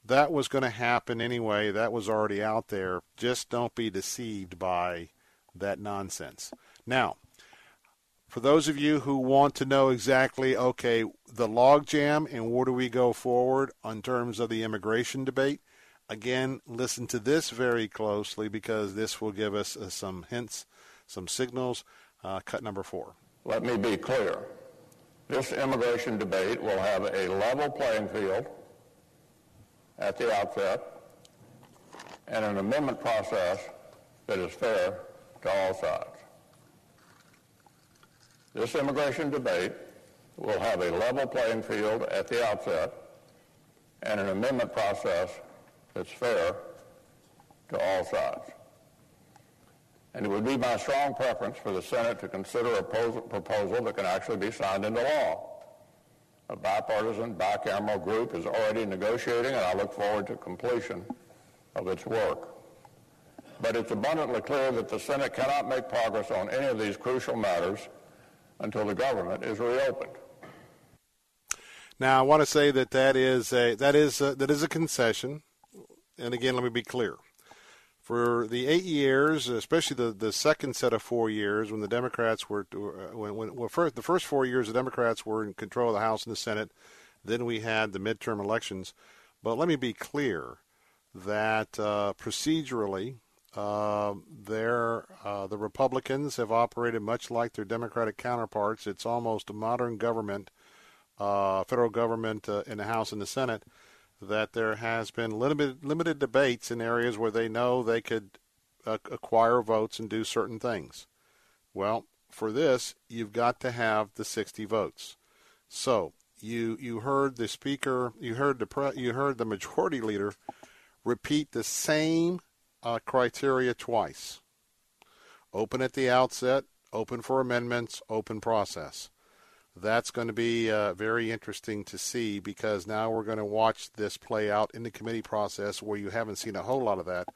That was going to happen anyway. That was already out there. Just don't be deceived by that nonsense. Now, For those of you who want to know exactly, okay, the logjam and where do we go forward on terms of the immigration debate, again, listen to this very closely because this will give us uh, some hints, some signals. Uh, cut number four. Let me be clear. This immigration debate will have a level playing field at the outset and an amendment process that is fair to all sides. This immigration debate will have a level playing field at the outset and an amendment process that's fair to all sides. And it would be my strong preference for the Senate to consider a proposal that can actually be signed into law. A bipartisan, bicameral group is already negotiating, and I look forward to completion of its work. But it's abundantly clear that the Senate cannot make progress on any of these crucial matters until the government is reopened. Now, I want to say that that is a that is a, that is a concession, and again, let me be clear. For the eight years, especially the, the second set of four years, when the Democrats were when, when well, first the first four years the Democrats were in control of the House and the Senate, then we had the midterm elections. But let me be clear that uh, procedurally, uh, uh, the Republicans have operated much like their Democratic counterparts. It's almost a modern government, uh, federal government uh, in the House and the Senate. That there has been limited limited debates in areas where they know they could uh, acquire votes and do certain things. Well, for this, you've got to have the 60 votes. So you you heard the speaker, you heard the pre, you heard the majority leader repeat the same uh, criteria twice. Open at the outset, open for amendments, open process. That's going to be uh, very interesting to see because now we're going to watch this play out in the committee process where you haven't seen a whole lot of that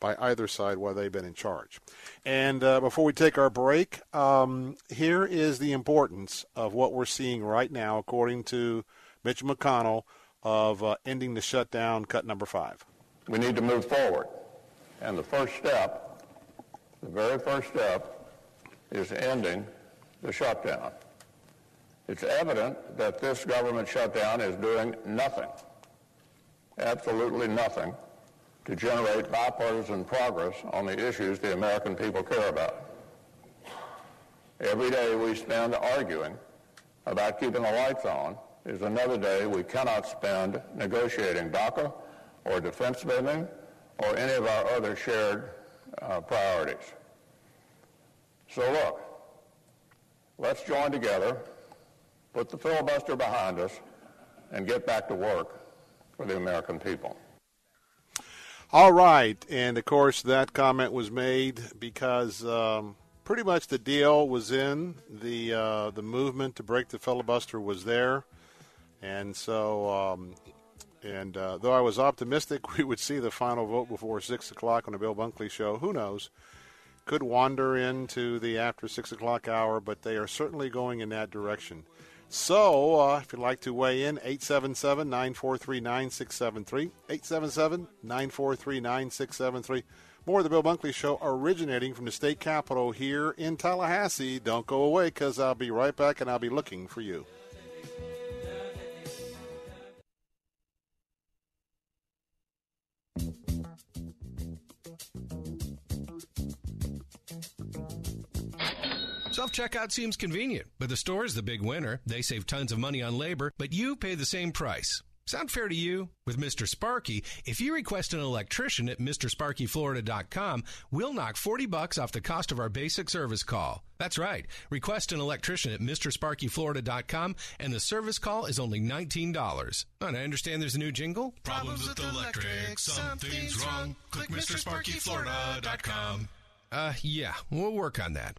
by either side while they've been in charge. And uh, before we take our break, um, here is the importance of what we're seeing right now, according to Mitch McConnell, of uh, ending the shutdown, cut number five. We need to move forward. And the first step, the very first step, is ending the shutdown. It's evident that this government shutdown is doing nothing, absolutely nothing, to generate bipartisan progress on the issues the American people care about. Every day we spend arguing about keeping the lights on is another day we cannot spend negotiating DACA or defense spending or any of our other shared uh, priorities. So look, let's join together, put the filibuster behind us, and get back to work for the American people. All right, and of course that comment was made because um, pretty much the deal was in the uh, the movement to break the filibuster was there, and so um, and uh, though I was optimistic we would see the final vote before 6 o'clock on the Bill Bunkley show, who knows? Could wander into the after 6 o'clock hour, but they are certainly going in that direction. So, uh, if you'd like to weigh in, 877 943 9673. 877 943 9673. More of the Bill Bunkley Show originating from the state capitol here in Tallahassee. Don't go away because I'll be right back and I'll be looking for you. Self checkout seems convenient, but the store is the big winner. They save tons of money on labor, but you pay the same price. Sound fair to you? With Mr. Sparky, if you request an electrician at MrSparkyFlorida.com, we'll knock 40 bucks off the cost of our basic service call. That's right. Request an electrician at MrSparkyFlorida.com, and the service call is only $19. And I understand there's a new jingle? Problems with the electric, something's wrong. Click MrSparkyFlorida.com. Uh, yeah, we'll work on that.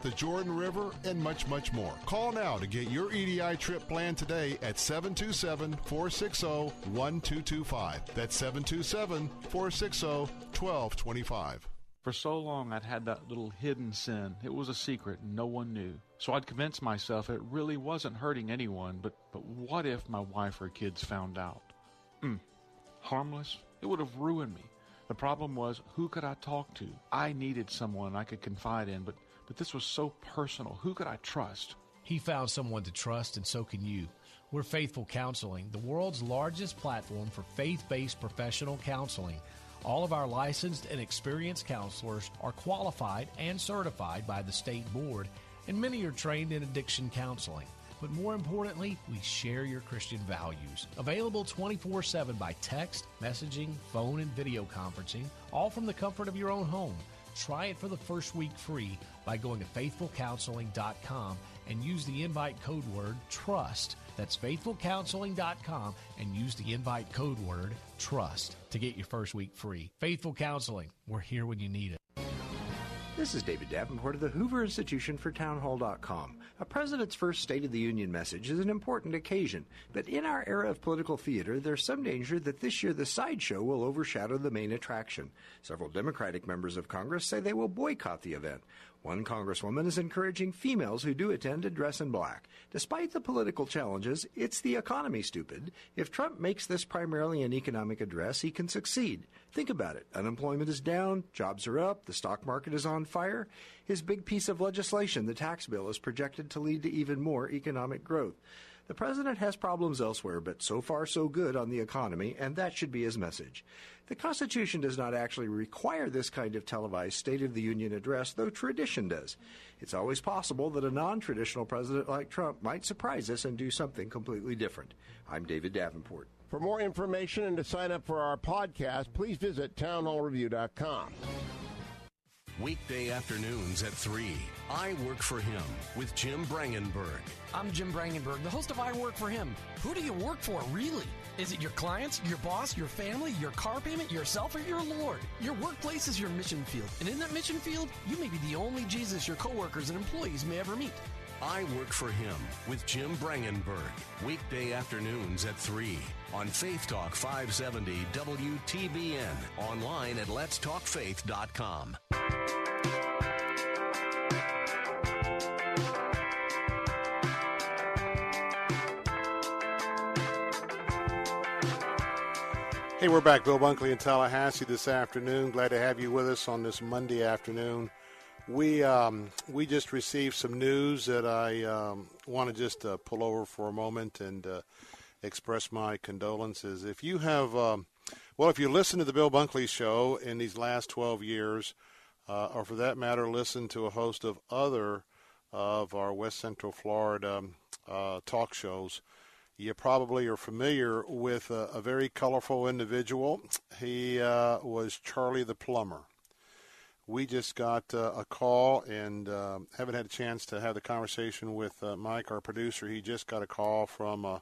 the Jordan River, and much, much more. Call now to get your EDI trip planned today at 727 460 1225. That's 727 460 1225. For so long, I'd had that little hidden sin. It was a secret, no one knew. So I'd convince myself it really wasn't hurting anyone, but, but what if my wife or kids found out? Mm, harmless? It would have ruined me. The problem was, who could I talk to? I needed someone I could confide in, but, but this was so personal. Who could I trust? He found someone to trust, and so can you. We're Faithful Counseling, the world's largest platform for faith based professional counseling. All of our licensed and experienced counselors are qualified and certified by the state board, and many are trained in addiction counseling. But more importantly, we share your Christian values. Available 24 7 by text, messaging, phone, and video conferencing, all from the comfort of your own home. Try it for the first week free by going to faithfulcounseling.com and use the invite code word TRUST. That's faithfulcounseling.com and use the invite code word TRUST to get your first week free. Faithful Counseling, we're here when you need it. This is David Davenport of the Hoover Institution for Townhall.com. A president's first State of the Union message is an important occasion, but in our era of political theater, there's some danger that this year the sideshow will overshadow the main attraction. Several Democratic members of Congress say they will boycott the event. One congresswoman is encouraging females who do attend to dress in black. Despite the political challenges, it's the economy, stupid. If Trump makes this primarily an economic address, he can succeed. Think about it. Unemployment is down, jobs are up, the stock market is on fire. His big piece of legislation, the tax bill, is projected to lead to even more economic growth. The president has problems elsewhere, but so far so good on the economy, and that should be his message. The Constitution does not actually require this kind of televised State of the Union address, though tradition does. It's always possible that a non traditional president like Trump might surprise us and do something completely different. I'm David Davenport. For more information and to sign up for our podcast, please visit townhallreview.com. Weekday afternoons at 3. I Work for Him with Jim Brangenberg. I'm Jim Brangenberg, the host of I Work for Him. Who do you work for, really? Is it your clients, your boss, your family, your car payment, yourself, or your Lord? Your workplace is your mission field. And in that mission field, you may be the only Jesus your coworkers and employees may ever meet. I Work for Him with Jim Brangenberg. Weekday afternoons at 3 on Faith Talk 570 WTBN. Online at letstalkfaith.com. Hey, we're back. Bill Bunkley in Tallahassee this afternoon. Glad to have you with us on this Monday afternoon. We um, we just received some news that I um, want to just uh, pull over for a moment and uh, express my condolences. If you have, um, well, if you listen to the Bill Bunkley Show in these last 12 years, uh, or for that matter, listen to a host of other of our West Central Florida uh, talk shows, you probably are familiar with a, a very colorful individual. He uh, was Charlie the plumber. We just got uh, a call and uh, haven't had a chance to have the conversation with uh, Mike, our producer. He just got a call from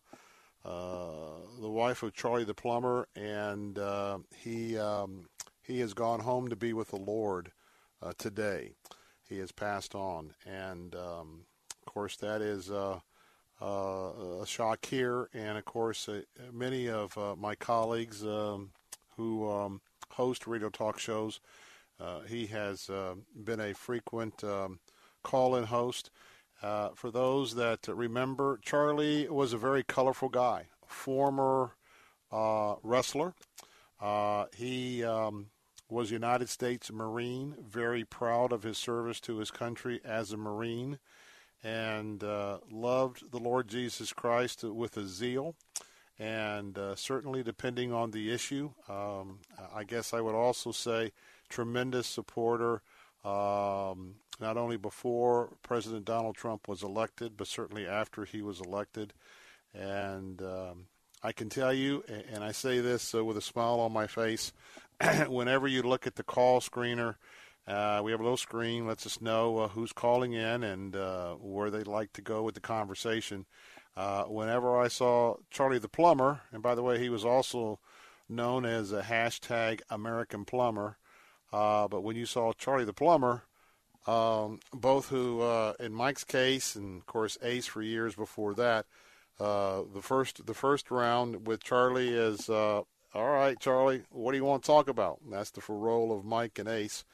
uh, uh, the wife of Charlie the plumber, and he um, he has gone home to be with the Lord today. He has passed on, and um, of course that is uh, a shock here, and of course, uh, many of uh, my colleagues um, who um, host radio talk shows. Uh, he has uh, been a frequent um, call-in host. Uh, for those that remember, Charlie was a very colorful guy, former wrestler. he um, was United States Marine, very proud of his service to his country as a Marine and uh, loved the Lord Jesus Christ with a zeal. And uh, certainly, depending on the issue, um, I guess I would also say tremendous supporter um, not only before President Donald Trump was elected, but certainly after he was elected. And um, I can tell you, and I say this uh, with a smile on my face, whenever you look at the call screener, uh, we have a little screen, lets us know uh, who's calling in and uh, where they'd like to go with the conversation. Uh, whenever I saw Charlie the Plumber, and by the way, he was also known as a hashtag American Plumber, uh, but when you saw Charlie the Plumber, um, both who, uh, in Mike's case, and of course Ace for years before that, uh, the first the first round with Charlie is uh, all right, Charlie. What do you want to talk about? And that's the role of Mike and Ace,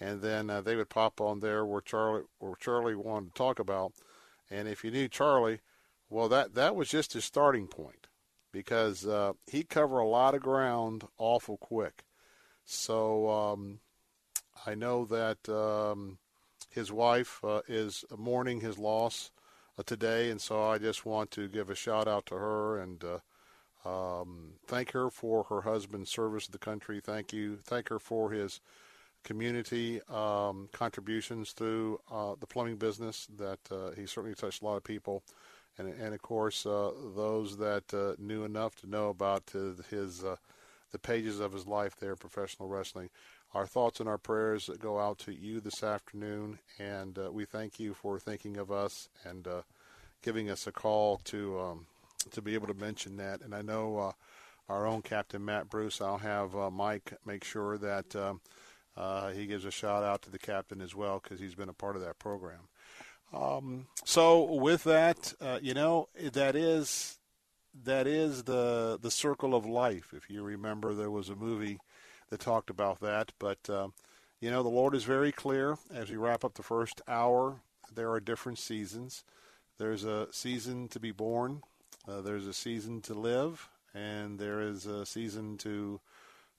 and then uh, they would pop on there where Charlie where Charlie wanted to talk about. And if you knew Charlie, well, that that was just his starting point because uh, he cover a lot of ground awful quick. So um, I know that um, his wife uh, is mourning his loss uh, today, and so I just want to give a shout out to her and uh, um, thank her for her husband's service to the country. Thank you, thank her for his community um, contributions through uh, the plumbing business. That uh, he certainly touched a lot of people, and and of course those that knew enough to know about his the pages of his life there, professional wrestling. Our thoughts and our prayers go out to you this afternoon, and uh, we thank you for thinking of us and uh, giving us a call to um, to be able to mention that. And I know uh, our own Captain Matt Bruce. I'll have uh, Mike make sure that um, uh, he gives a shout out to the captain as well because he's been a part of that program. Um, so with that, uh, you know that is that is the the circle of life. If you remember, there was a movie that talked about that. But, uh, you know, the Lord is very clear as we wrap up the first hour. There are different seasons. There's a season to be born, uh, there's a season to live, and there is a season to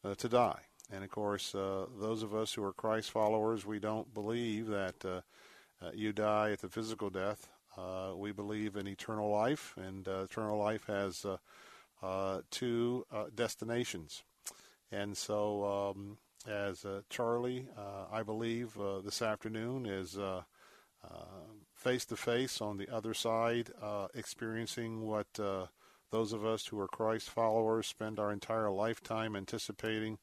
uh, to die. And of course, uh, those of us who are Christ followers, we don't believe that uh, uh, you die at the physical death. we believe in eternal life, and eternal life has two destinations. And so, um, as uh, Charlie, uh, I believe uh, this afternoon is face to face on the other side, uh, experiencing what uh, those of us who are Christ followers spend our entire lifetime anticipating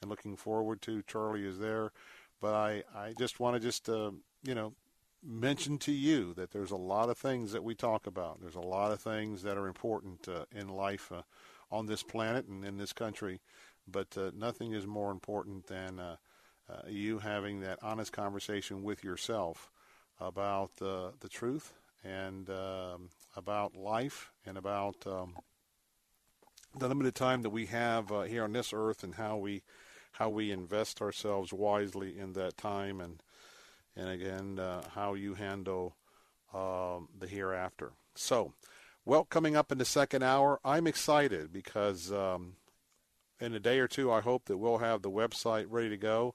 and looking forward to. Charlie is there, but I, I just want to just uh, you know mention to you that there's a lot of things that we talk about. There's a lot of things that are important in life on this planet and in this country but uh, nothing is more important than uh, uh, you having that honest conversation with yourself about the truth and um, about life and about um, the limited time that we have uh, here on this earth and how we how we invest ourselves wisely in that time and and again uh, how you handle um, the hereafter. So, well, coming up in the second hour, I'm excited because um, in a day or two, I hope that we'll have the website ready to go.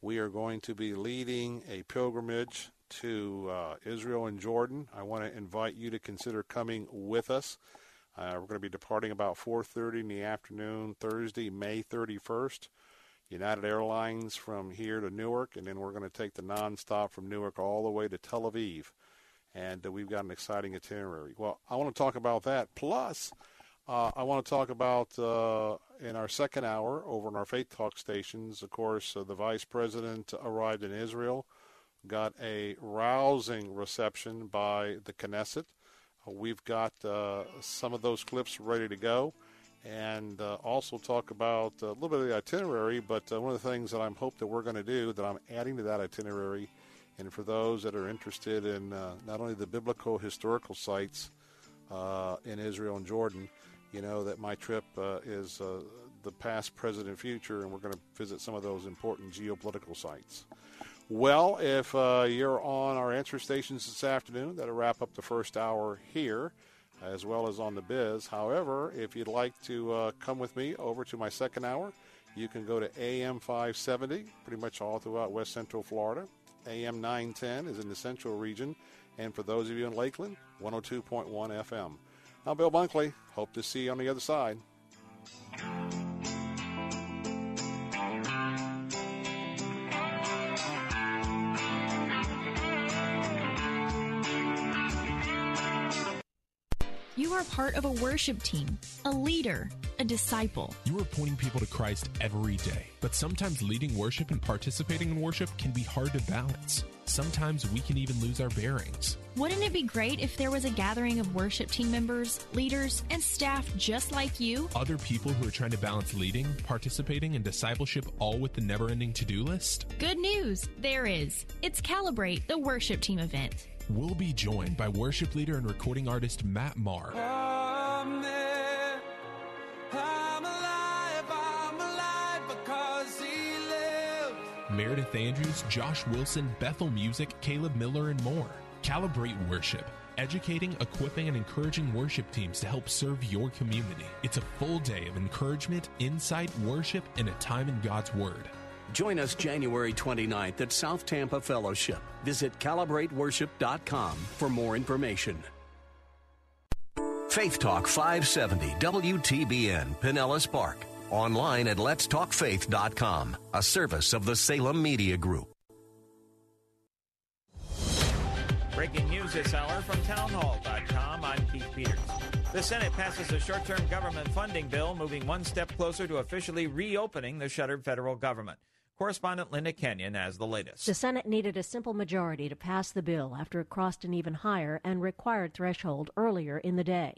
We are going to be leading a pilgrimage to uh, Israel and Jordan. I want to invite you to consider coming with us. Uh, we're going to be departing about 4:30 in the afternoon, Thursday, May 31st. United Airlines from here to Newark, and then we're going to take the nonstop from Newark all the way to Tel Aviv. And uh, we've got an exciting itinerary. Well, I want to talk about that. Plus, uh, I want to talk about uh, in our second hour over in our Faith Talk stations. Of course, uh, the vice president arrived in Israel, got a rousing reception by the Knesset. Uh, we've got uh, some of those clips ready to go, and uh, also talk about a little bit of the itinerary. But one of the things that I'm hope that we're going to do that I'm adding to that itinerary, and for those that are interested in not only the biblical historical sites in Israel and Jordan you know that my trip uh, is uh, the past, present, and future, and we're going to visit some of those important geopolitical sites. Well, if uh, you're on our answer stations this afternoon, that'll wrap up the first hour here, as well as on the biz. However, if you'd like to uh, come with me over to my second hour, you can go to AM 570, pretty much all throughout West Central Florida. AM 910 is in the central region, and for those of you in Lakeland, 102.1 FM. I'm Bill Bunkley. Hope to see you on the other side. You are part of a worship team, a leader, a disciple. You are pointing people to Christ every day, but sometimes leading worship and participating in worship can be hard to balance. Sometimes we can even lose our bearings. Wouldn't it be great if there was a gathering of worship team members, leaders, and staff just like you? Other people who are trying to balance leading, participating, and discipleship all with the never ending to do list? Good news, there is. It's Calibrate, the worship team event. We'll be joined by worship leader and recording artist Matt Maher. Meredith Andrews, Josh Wilson, Bethel Music, Caleb Miller, and more. Calibrate Worship, educating, equipping, and encouraging worship teams to help serve your community. It's a full day of encouragement, insight, worship, and a time in God's Word. Join us January 29th at South Tampa Fellowship. Visit calibrateworship.com for more information. Faith Talk 570 WTBN Pinellas Park. Online at letstalkfaith.com, a service of the Salem Media Group. Breaking news this hour from townhall.com. I'm Keith Peters. The Senate passes a short term government funding bill, moving one step closer to officially reopening the shuttered federal government. Correspondent Linda Kenyon has the latest. The Senate needed a simple majority to pass the bill after it crossed an even higher and required threshold earlier in the day.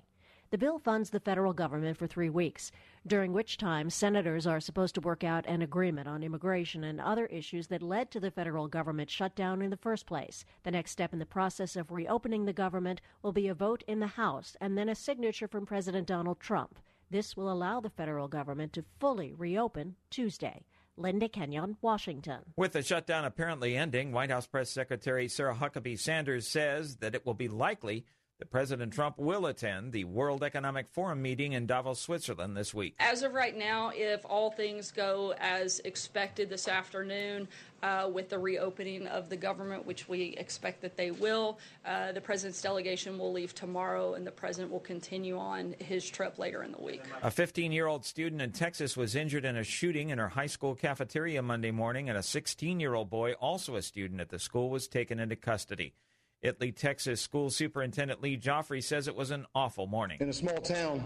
The bill funds the federal government for three weeks, during which time senators are supposed to work out an agreement on immigration and other issues that led to the federal government shutdown in the first place. The next step in the process of reopening the government will be a vote in the House and then a signature from President Donald Trump. This will allow the federal government to fully reopen Tuesday. Linda Kenyon, Washington. With the shutdown apparently ending, White House Press Secretary Sarah Huckabee Sanders says that it will be likely that President Trump will attend the World Economic Forum meeting in Davos, Switzerland this week. As of right now, if all things go as expected this afternoon uh, with the reopening of the government, which we expect that they will, uh, the president's delegation will leave tomorrow and the president will continue on his trip later in the week. A 15 year old student in Texas was injured in a shooting in her high school cafeteria Monday morning, and a 16 year old boy, also a student at the school, was taken into custody. Italy, Texas School Superintendent Lee Joffre says it was an awful morning. In a small town,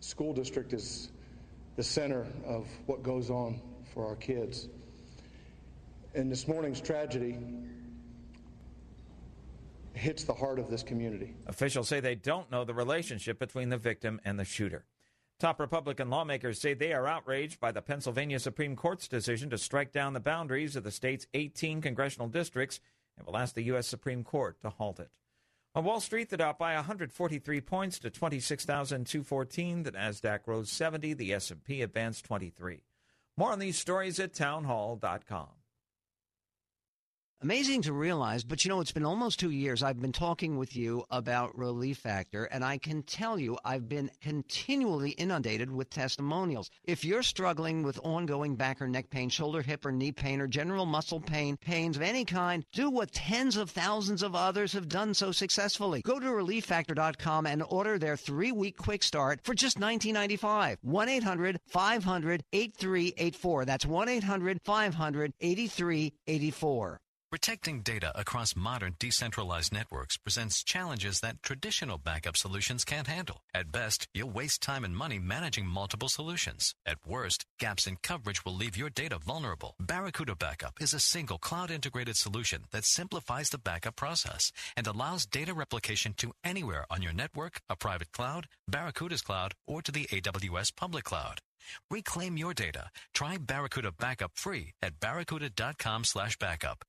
school district is the center of what goes on for our kids. And this morning's tragedy hits the heart of this community. Officials say they don't know the relationship between the victim and the shooter. Top Republican lawmakers say they are outraged by the Pennsylvania Supreme Court's decision to strike down the boundaries of the state's 18 congressional districts and will ask the U.S. Supreme Court to halt it. On Wall Street, the Dow by 143 points to 26,214. The Nasdaq rose 70. The S&P advanced 23. More on these stories at townhall.com. Amazing to realize, but you know, it's been almost two years. I've been talking with you about Relief Factor, and I can tell you I've been continually inundated with testimonials. If you're struggling with ongoing back or neck pain, shoulder, hip, or knee pain, or general muscle pain, pains of any kind, do what tens of thousands of others have done so successfully. Go to relieffactor.com and order their three week quick start for just $19.95. 1 800 500 8384. That's 1 800 500 8384. Protecting data across modern decentralized networks presents challenges that traditional backup solutions can't handle. At best, you'll waste time and money managing multiple solutions. At worst, gaps in coverage will leave your data vulnerable. Barracuda Backup is a single cloud integrated solution that simplifies the backup process and allows data replication to anywhere on your network, a private cloud, Barracuda's cloud, or to the AWS public cloud. Reclaim your data. Try Barracuda Backup free at barracuda.com slash backup.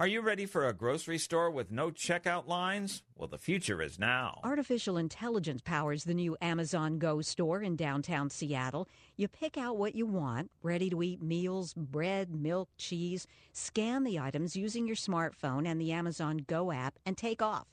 Are you ready for a grocery store with no checkout lines? Well, the future is now. Artificial intelligence powers the new Amazon Go store in downtown Seattle. You pick out what you want ready to eat meals, bread, milk, cheese. Scan the items using your smartphone and the Amazon Go app and take off.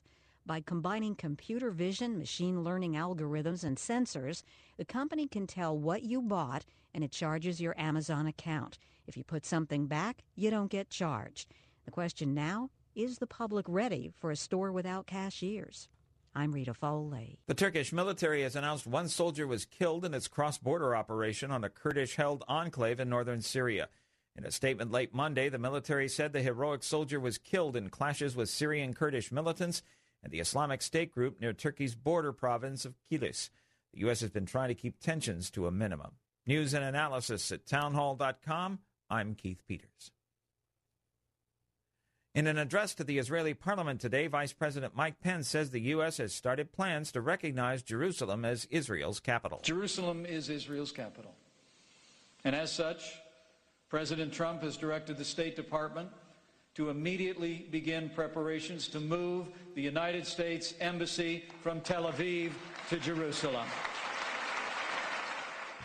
By combining computer vision, machine learning algorithms, and sensors, the company can tell what you bought and it charges your Amazon account. If you put something back, you don't get charged. The question now is the public ready for a store without cashiers? I'm Rita Foley. The Turkish military has announced one soldier was killed in its cross border operation on a Kurdish held enclave in northern Syria. In a statement late Monday, the military said the heroic soldier was killed in clashes with Syrian Kurdish militants and the Islamic State group near Turkey's border province of Kilis. The U.S. has been trying to keep tensions to a minimum. News and analysis at townhall.com. I'm Keith Peters. In an address to the Israeli parliament today, Vice President Mike Pence says the U.S. has started plans to recognize Jerusalem as Israel's capital. Jerusalem is Israel's capital. And as such, President Trump has directed the State Department to immediately begin preparations to move the United States Embassy from Tel Aviv to Jerusalem.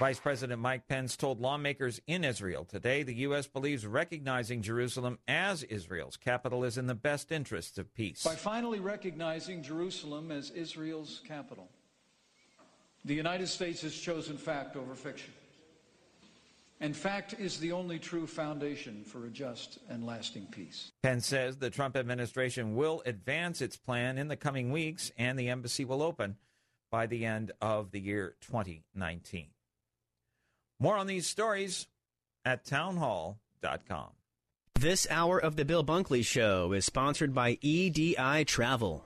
Vice President Mike Pence told lawmakers in Israel today the U.S. believes recognizing Jerusalem as Israel's capital is in the best interests of peace. By finally recognizing Jerusalem as Israel's capital, the United States has chosen fact over fiction. And fact is the only true foundation for a just and lasting peace. Pence says the Trump administration will advance its plan in the coming weeks and the embassy will open by the end of the year 2019. More on these stories at townhall.com. This hour of the Bill Bunkley Show is sponsored by EDI Travel.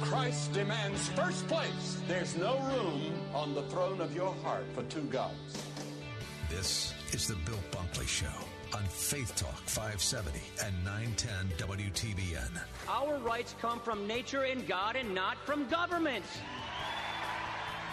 Christ demands first place. There's no room on the throne of your heart for two gods. This is the Bill Bunkley Show on Faith Talk 570 and 910 WTBN. Our rights come from nature and God and not from government.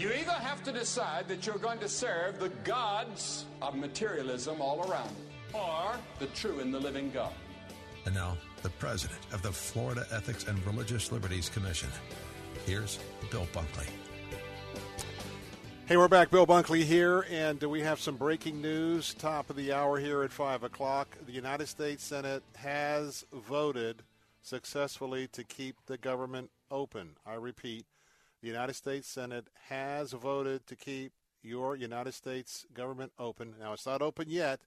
You either have to decide that you're going to serve the gods of materialism all around, or the true and the living God. And now, the president of the Florida Ethics and Religious Liberties Commission. Here's Bill Bunkley. Hey, we're back. Bill Bunkley here, and we have some breaking news. Top of the hour here at 5 o'clock. The United States Senate has voted successfully to keep the government open. I repeat, the United States Senate has voted to keep your United States government open. Now, it's not open yet.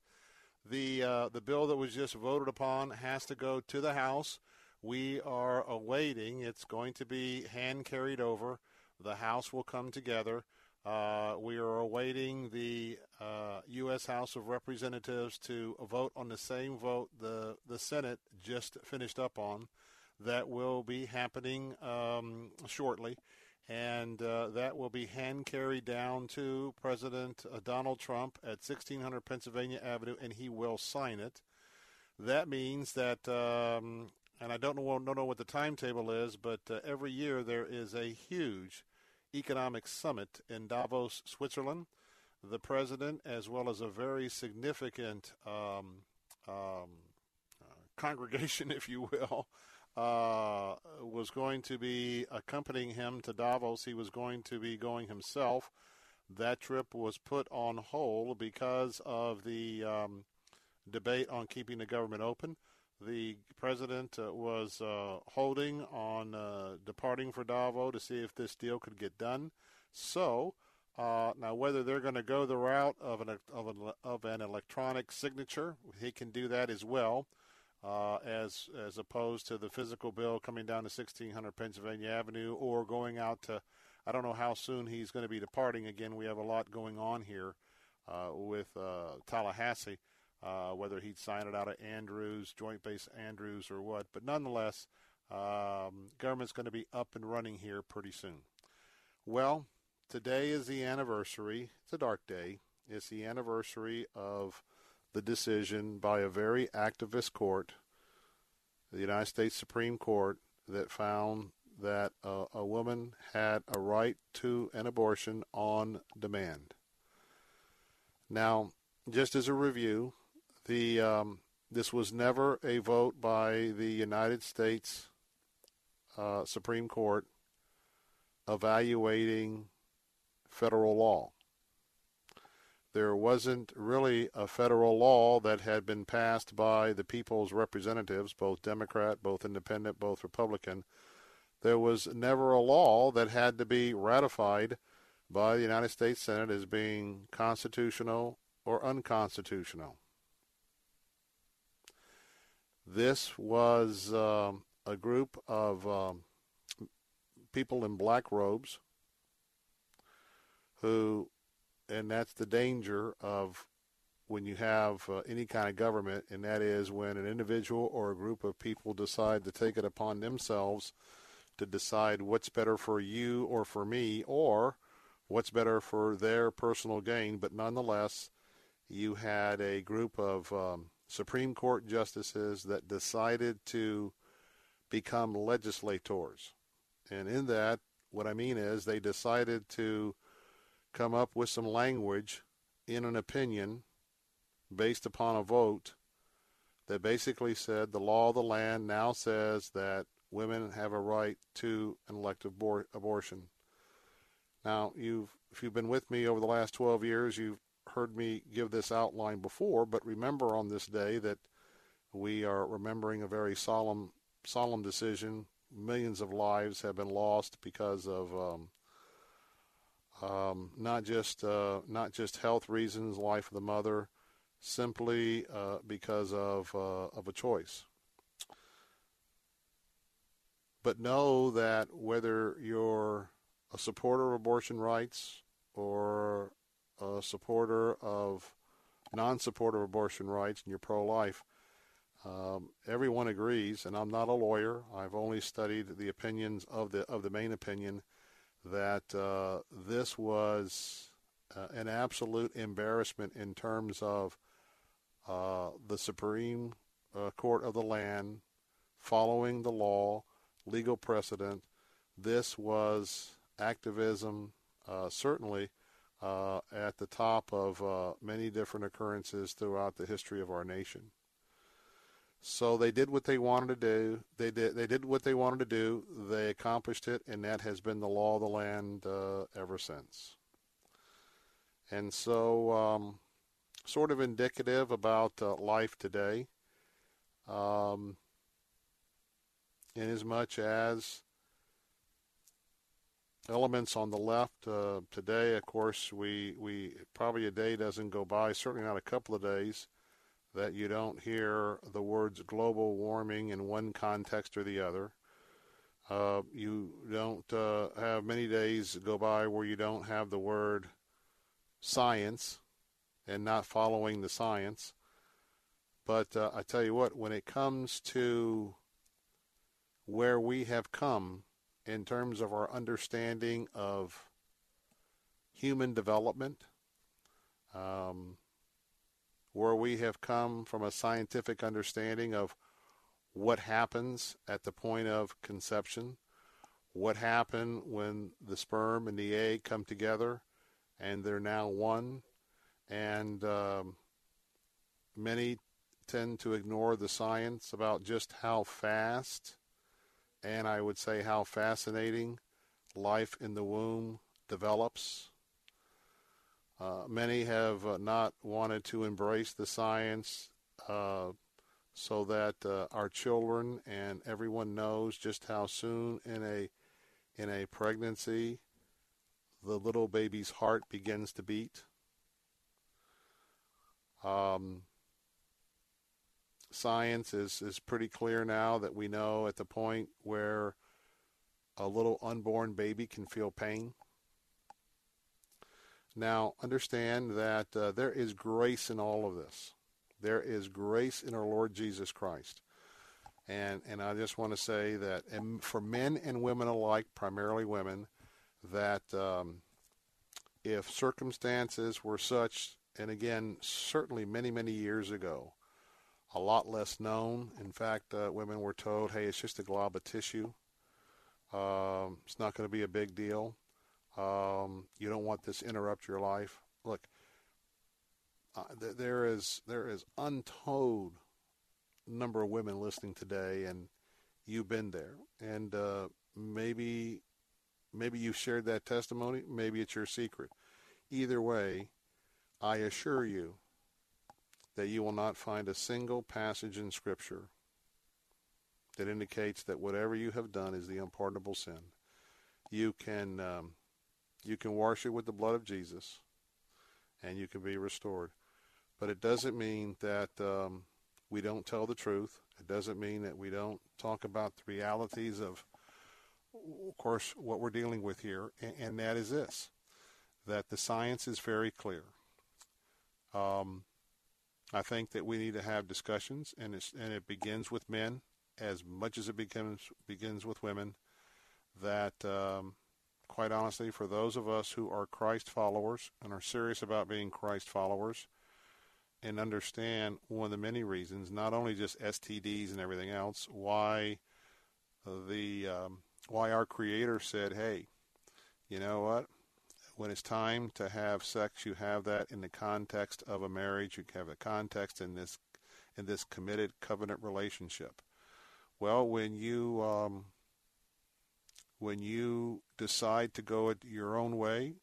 The, uh, the bill that was just voted upon has to go to the House. We are awaiting. It's going to be hand carried over. The House will come together. Uh, we are awaiting the uh, U.S. House of Representatives to vote on the same vote the the Senate just finished up on. That will be happening um, shortly, and uh, that will be hand carried down to President uh, Donald Trump at 1600 Pennsylvania Avenue, and he will sign it. That means that, um, and I don't know don't know what the timetable is, but uh, every year there is a huge economic summit in Davos, Switzerland. The president, as well as a very significant um, um, uh, congregation, if you will, uh, was going to be accompanying him to Davos. He was going to be going himself. That trip was put on hold because of the um, debate on keeping the government open the president uh, was uh, holding on uh, departing for Davos to see if this deal could get done. So uh, now, whether they're going to go the route of an of an, of an electronic signature, he can do that as well, uh, as as opposed to the physical bill coming down to 1600 Pennsylvania Avenue or going out to. I don't know how soon he's going to be departing. Again, we have a lot going on here uh, with Tallahassee uh, whether he'd sign it out of Andrews, Joint Base Andrews, or what. But nonetheless, um, government's going to be up and running here pretty soon. Well, today is the anniversary. It's a dark day. It's the anniversary of the decision by a very activist court, the United States Supreme Court, that found that a woman had a right to an abortion on demand. Now, just as a review, the um, this was never a vote by the United States uh, Supreme Court evaluating federal law. There wasn't really a federal law that had been passed by the people's representatives, both Democrat, both Independent, both Republican, there was never a law that had to be ratified by the United States Senate as being constitutional or unconstitutional. This was um, a group of um, people in black robes who, and that's the danger of when you have uh, any kind of government, and that is when an individual or a group of people decide to take it upon themselves to decide what's better for you or for me, or what's better for their personal gain. But nonetheless, you had a group of um, Supreme Court justices that decided to become legislators. And in that, what I mean is they decided to come up with some language in an opinion based upon a vote that basically said the law of the land now says that women have a right to an elective abor- abortion. Now, you've if you've been with me over the last 12 years, you've heard me give this outline before, but remember on this day that we are remembering a very solemn solemn decision. Millions of lives have been lost because of um, um, not just uh, not just health reasons, life of the mother, simply uh, because of uh, of a choice. But know that whether you're a supporter of abortion rights or a supporter of non-supporter of abortion rights and you're pro-life, um, everyone agrees, and I'm not a lawyer. I've only studied the opinions of the of the main opinion that uh, this was uh, an absolute embarrassment in terms of uh, the Supreme uh, Court of the land following the law, legal precedent. This was activism, uh, certainly uh, at the top of many different occurrences throughout the history of our nation. So they did what they wanted to do. They did they did what they wanted to do. They accomplished it, and that has been the law of the land uh, ever since. And so, um, sort of indicative about uh, life today. Um, in as much as elements on the left uh, today, of course, we we probably a day doesn't go by, certainly not a couple of days that you don't hear the words global warming in one context or the other. Uh, you don't uh, have many days go by where you don't have the word science and not following the science. But uh, I tell you what, when it comes to where we have come in terms of our understanding of human development, um, where we have come from a scientific understanding of what happens at the point of conception, what happened when the sperm and the egg come together and they're now one. And um, many tend to ignore the science about just how fast and I would say how fascinating life in the womb develops uh, many have uh, not wanted to embrace the science uh, so that uh, our children and everyone knows just how soon in a in a pregnancy the little baby's heart begins to beat. Um, science is, is pretty clear now that we know at the point where a little unborn baby can feel pain. Now, understand that uh, there is grace in all of this. There is grace in our Lord Jesus Christ. And, and I just want to say that for men and women alike, primarily women, that um, if circumstances were such, and again, certainly many, many years ago, a lot less known. In fact, uh, women were told, hey, it's just a glob of tissue. Um, it's not going to be a big deal. Um, you don't want this to interrupt your life. Look, uh, th- there is there is untold number of women listening today, and you've been there, and uh, maybe maybe you've shared that testimony. Maybe it's your secret. Either way, I assure you that you will not find a single passage in Scripture that indicates that whatever you have done is the unpardonable sin. You can um, you can wash it with the blood of Jesus, and you can be restored. But it doesn't mean that um, we don't tell the truth. It doesn't mean that we don't talk about the realities of, of course, what we're dealing with here, and, and that is this: that the science is very clear. Um, I think that we need to have discussions, and, and it begins with men as much as it begins begins with women. That, um, quite honestly, for those of us who are Christ followers and are serious about being Christ followers, and understand one of the many reasons, not only just STDs and everything else, why the um, why our Creator said, "Hey, you know what? When it's time to have sex, you have that in the context of a marriage. You have a context in this in this committed covenant relationship." Well, when you um, when you decide to go it your own way,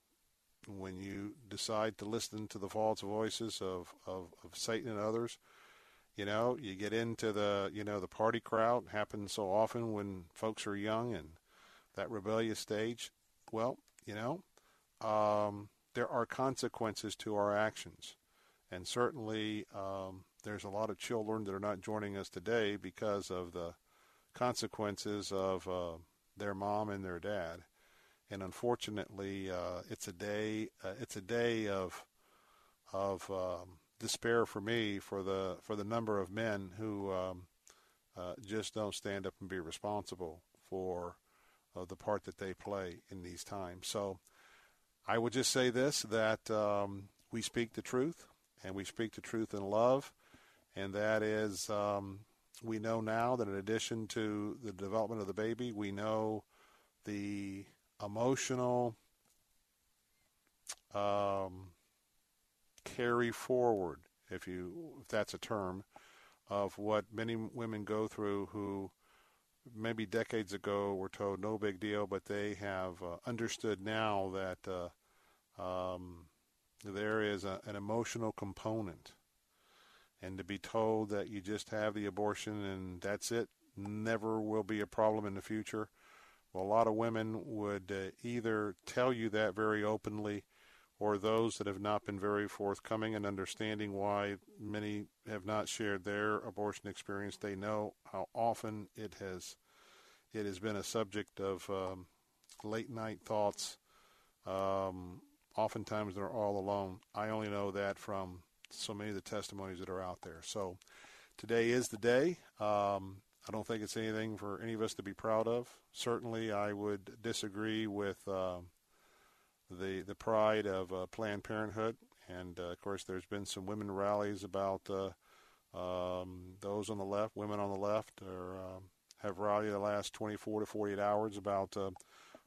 when you decide to listen to the false voices of, of, of Satan and others, you know, you get into the you know the party crowd. Happens so often when folks are young and that rebellious stage. Well, you know, um, there are consequences to our actions, and certainly um, there's a lot of children that are not joining us today because of the consequences of uh, their mom and their dad and unfortunately, uh, it's a day. Uh, it's a day of of um, despair for me for the for the number of men who um, uh, just don't stand up and be responsible for uh, the part that they play in these times. So, I would just say this: that um, we speak the truth, and we speak the truth in love, and that is. Um, we know now that in addition to the development of the baby, we know the emotional um, carry forward, if you if that's a term, of what many women go through who maybe decades ago were told no big deal, but they have uh, understood now that uh, um, there is a, an emotional component. And to be told that you just have the abortion and that's it, never will be a problem in the future well, a lot of women would uh, either tell you that very openly, or those that have not been very forthcoming and understanding why many have not shared their abortion experience. They know how often it has it has been a subject of um, late night thoughts. Um, oftentimes they're all alone. I only know that from so many of the testimonies that are out there. So today is the day. Um, I don't think it's anything for any of us to be proud of. Certainly, I would disagree with uh, the the pride of uh, Planned Parenthood, and uh, of course, there's been some women rallies about uh, um, those on the left, women on the left, or um, have rallied the last 24 to 48 hours about uh,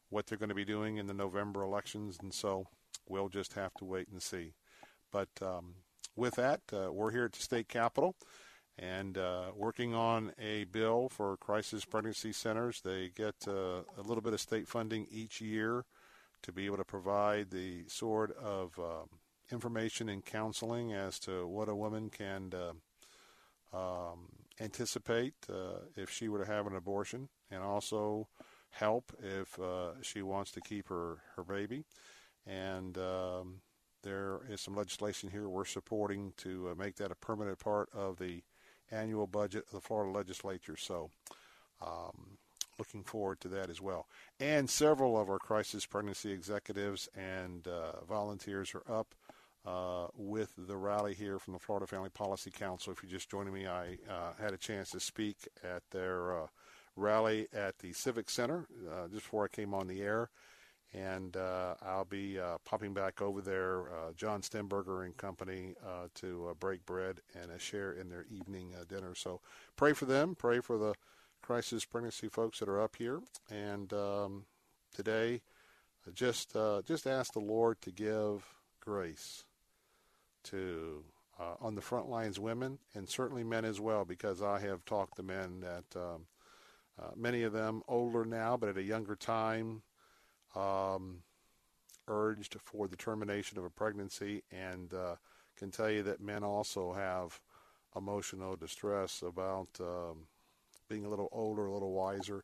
what they're going to be doing in the November elections, and so we'll just have to wait and see. But um, with that, uh, we're here at the state capitol and uh, working on a bill for crisis pregnancy centers. They get uh, a little bit of state funding each year to be able to provide the sort of um, information and counseling as to what a woman can uh, um, anticipate uh, if she were to have an abortion, and also help if she wants to keep her, her baby. And um, there is some legislation here we're supporting to uh, make that a permanent part of the annual budget of the Florida legislature. So, um, looking forward to that as well. And several of our crisis pregnancy executives and uh, volunteers are up uh, with the rally here from the Florida Family Policy Council. If you're just joining me, I uh, had a chance to speak at their uh, rally at the Civic Center uh, just before I came on the air and uh, I'll be uh, popping back over there, uh, John Stemberger and company, uh, to uh, break bread and share in their evening uh, dinner. So pray for them. Pray for the crisis pregnancy folks that are up here. And um, today, just just ask the Lord to give grace to on the front lines women and certainly men as well, because I have talked to men that um, many of them older now, but at a younger time um, urged for the termination of a pregnancy and uh, can tell you that men also have emotional distress about um, being a little older, a little wiser.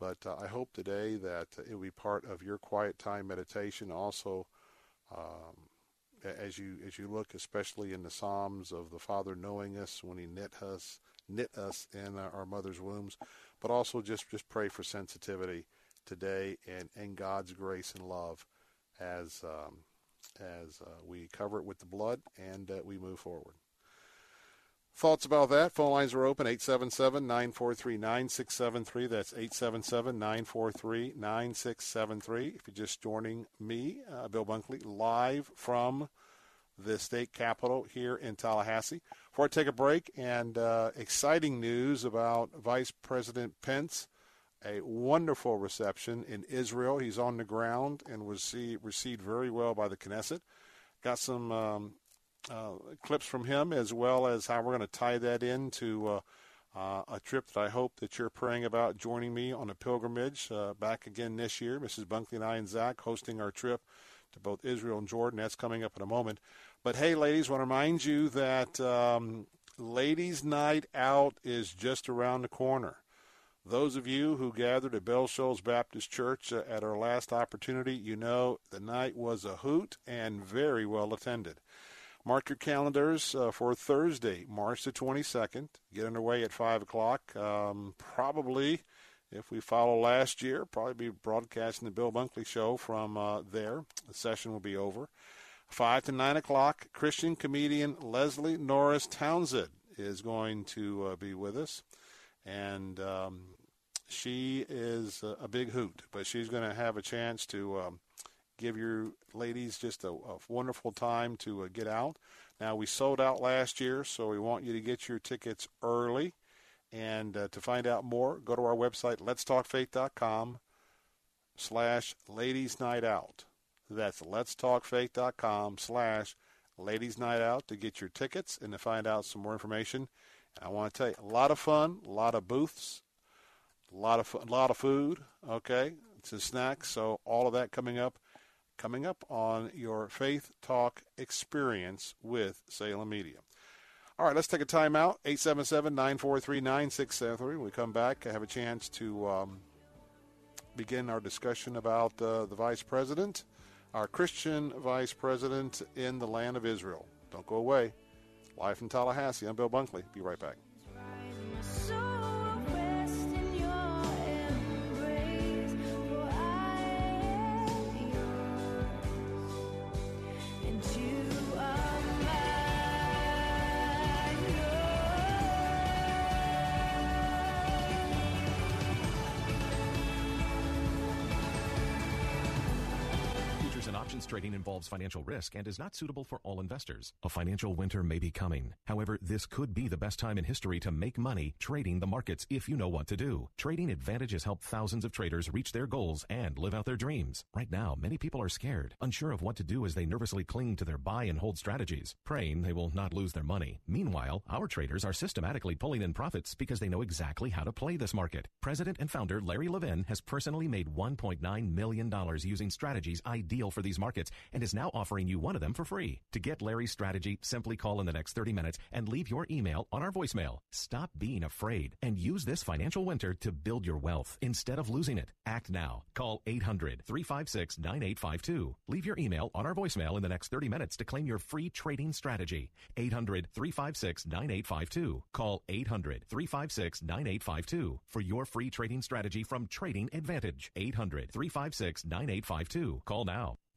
But uh, I hope today that it will be part of your quiet time meditation. Also, um, as you as you look, especially in the Psalms of the Father knowing us when He knit us knit us in our mother's wombs, but also just just pray for sensitivity today and in God's grace and love as um, as uh, we cover it with the blood and uh, we move forward. Thoughts about that? Phone lines are open 877 943 9673. That's 877 943 9673. If you're just joining me, uh, Bill Bunkley, live from the state capitol here in Tallahassee. Before I take a break, and uh, exciting news about Vice President Pence. A wonderful reception in Israel. He's on the ground and was received very well by the Knesset. Got some um, uh, clips from him as well as how we're going to tie that into uh, uh, a trip that I hope that you're praying about joining me on a pilgrimage uh, back again this year. Mrs. Bunkley and I and Zach hosting our trip to both Israel and Jordan. That's coming up in a moment. But hey, ladies, want to remind you that um, Ladies' Night Out is just around the corner. Those of you who gathered at Bell Shoals Baptist Church uh, at our last opportunity, you know the night was a hoot and very well attended. Mark your calendars uh, for Thursday, March the 22nd. Get underway at 5 o'clock. Um, probably, if we follow last year, probably be broadcasting the Bill Bunkley Show from uh, there. The session will be over. 5 to 9 o'clock, Christian comedian Leslie Norris Townsend is going to uh, be with us. And um, she is a, big hoot, but she's going to have a chance to um, give your ladies just a, a wonderful time to uh, get out. Now, we sold out last year, so we want you to get your tickets early. And uh, to find out more, go to our website, letstalkfaith.com slash ladies night out. That's letstalkfaith.com slash ladies night out to get your tickets and to find out some more information. And I want to tell you, a lot of fun, a lot of booths, a lot of, a lot of food, okay, some snacks. So all of that coming up coming up on your Faith Talk experience with Salem Media. All right, let's take a time out. 877 943 9673. When we come back, I have a chance to um, begin our discussion about uh, the vice president, our Christian vice president in the land of Israel. Don't go away. Live from Tallahassee, I'm Bill Bunkley. Be right back. Trading involves financial risk and is not suitable for all investors. A financial winter may be coming. However, this could be the best time in history to make money trading the markets if you know what to do. Trading Advantage has helped thousands of traders reach their goals and live out their dreams. Right now, many people are scared, unsure of what to do as they nervously cling to their buy and hold strategies, praying they will not lose their money. Meanwhile, our traders are systematically pulling in profits because they know exactly how to play this market. President and founder Larry Levin has personally made $1.9 million using strategies ideal for these markets markets and is now offering you one of them for free. To get Larry's strategy, simply call in the next 30 minutes and leave your email on our voicemail. Stop being afraid and use this financial winter to build your wealth instead of losing it. Act now. Call 800 356 9852. Leave your email on our voicemail in the next 30 minutes to claim your free trading strategy. 800 356 9852. Call 800 356 9852 for your free trading strategy from Trading Advantage. 800 356 9852. Call now.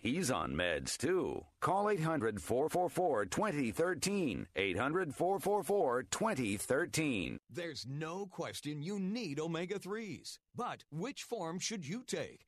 He's on meds too. Call 800 444 2013. 800 444 2013. There's no question you need omega 3s. But which form should you take?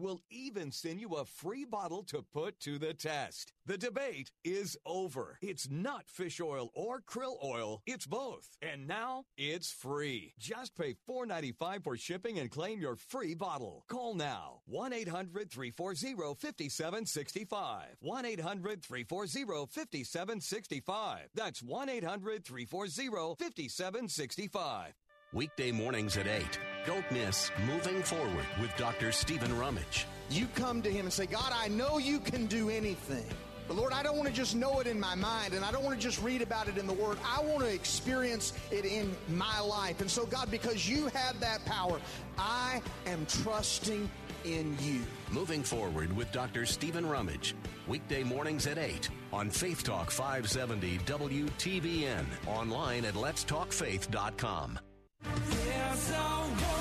We'll even send you a free bottle to put to the test. The debate is over. It's not fish oil or krill oil, it's both. And now it's free. Just pay $4.95 for shipping and claim your free bottle. Call now 1 800 340 5765. 1 800 340 5765. That's 1 800 340 5765. Weekday mornings at 8. Don't miss Moving Forward with Dr. Stephen Rummage. You come to Him and say, God, I know you can do anything. But Lord, I don't want to just know it in my mind and I don't want to just read about it in the Word. I want to experience it in my life. And so, God, because you have that power, I am trusting in you. Moving Forward with Dr. Stephen Rummage. Weekday mornings at 8 on Faith Talk 570 WTBN. Online at letstalkfaith.com. There's a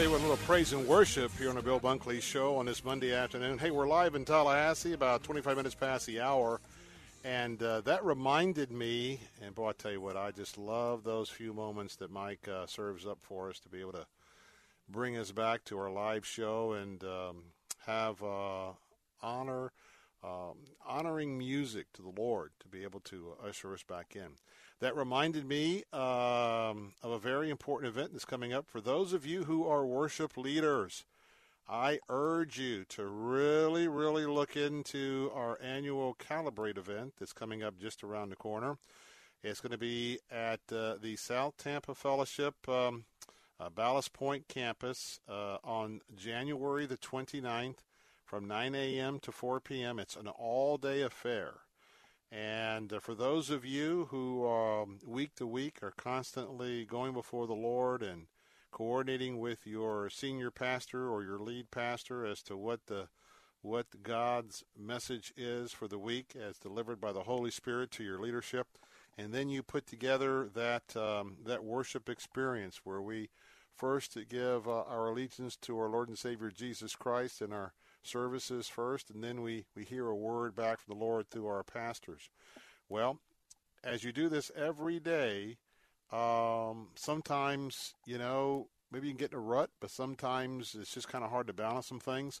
Tell you what, a little praise and worship here on the Bill Bunkley Show on this Monday afternoon. Hey, we're live in Tallahassee, about 25 minutes past the hour. And uh, that reminded me, and boy, I tell you what, I just love those few moments that Mike uh, serves up for us to be able to bring us back to our live show and um, have uh, honor, um, honoring music to the Lord to be able to usher us back in. That reminded me um, of a very important event that's coming up for those of you who are worship leaders. I urge you to really, really look into our annual Calibrate event that's coming up just around the corner. It's going to be at uh, the South Tampa Fellowship um, uh, Ballast Point campus uh, on January the 29th from 9 a.m. to 4 p.m. It's an all day affair. And uh, for those of you who um, week to week are constantly going before the Lord and coordinating with your senior pastor or your lead pastor as to what the what God's message is for the week as delivered by the Holy Spirit to your leadership, and then you put together that um, that worship experience where we first give uh, our allegiance to our Lord and Savior Jesus Christ and our services first, and then we, we hear a word back from the Lord through our pastors. Well, as you do this every day, um, sometimes, you know, maybe you can get in a rut, but sometimes it's just kind of hard to balance some things.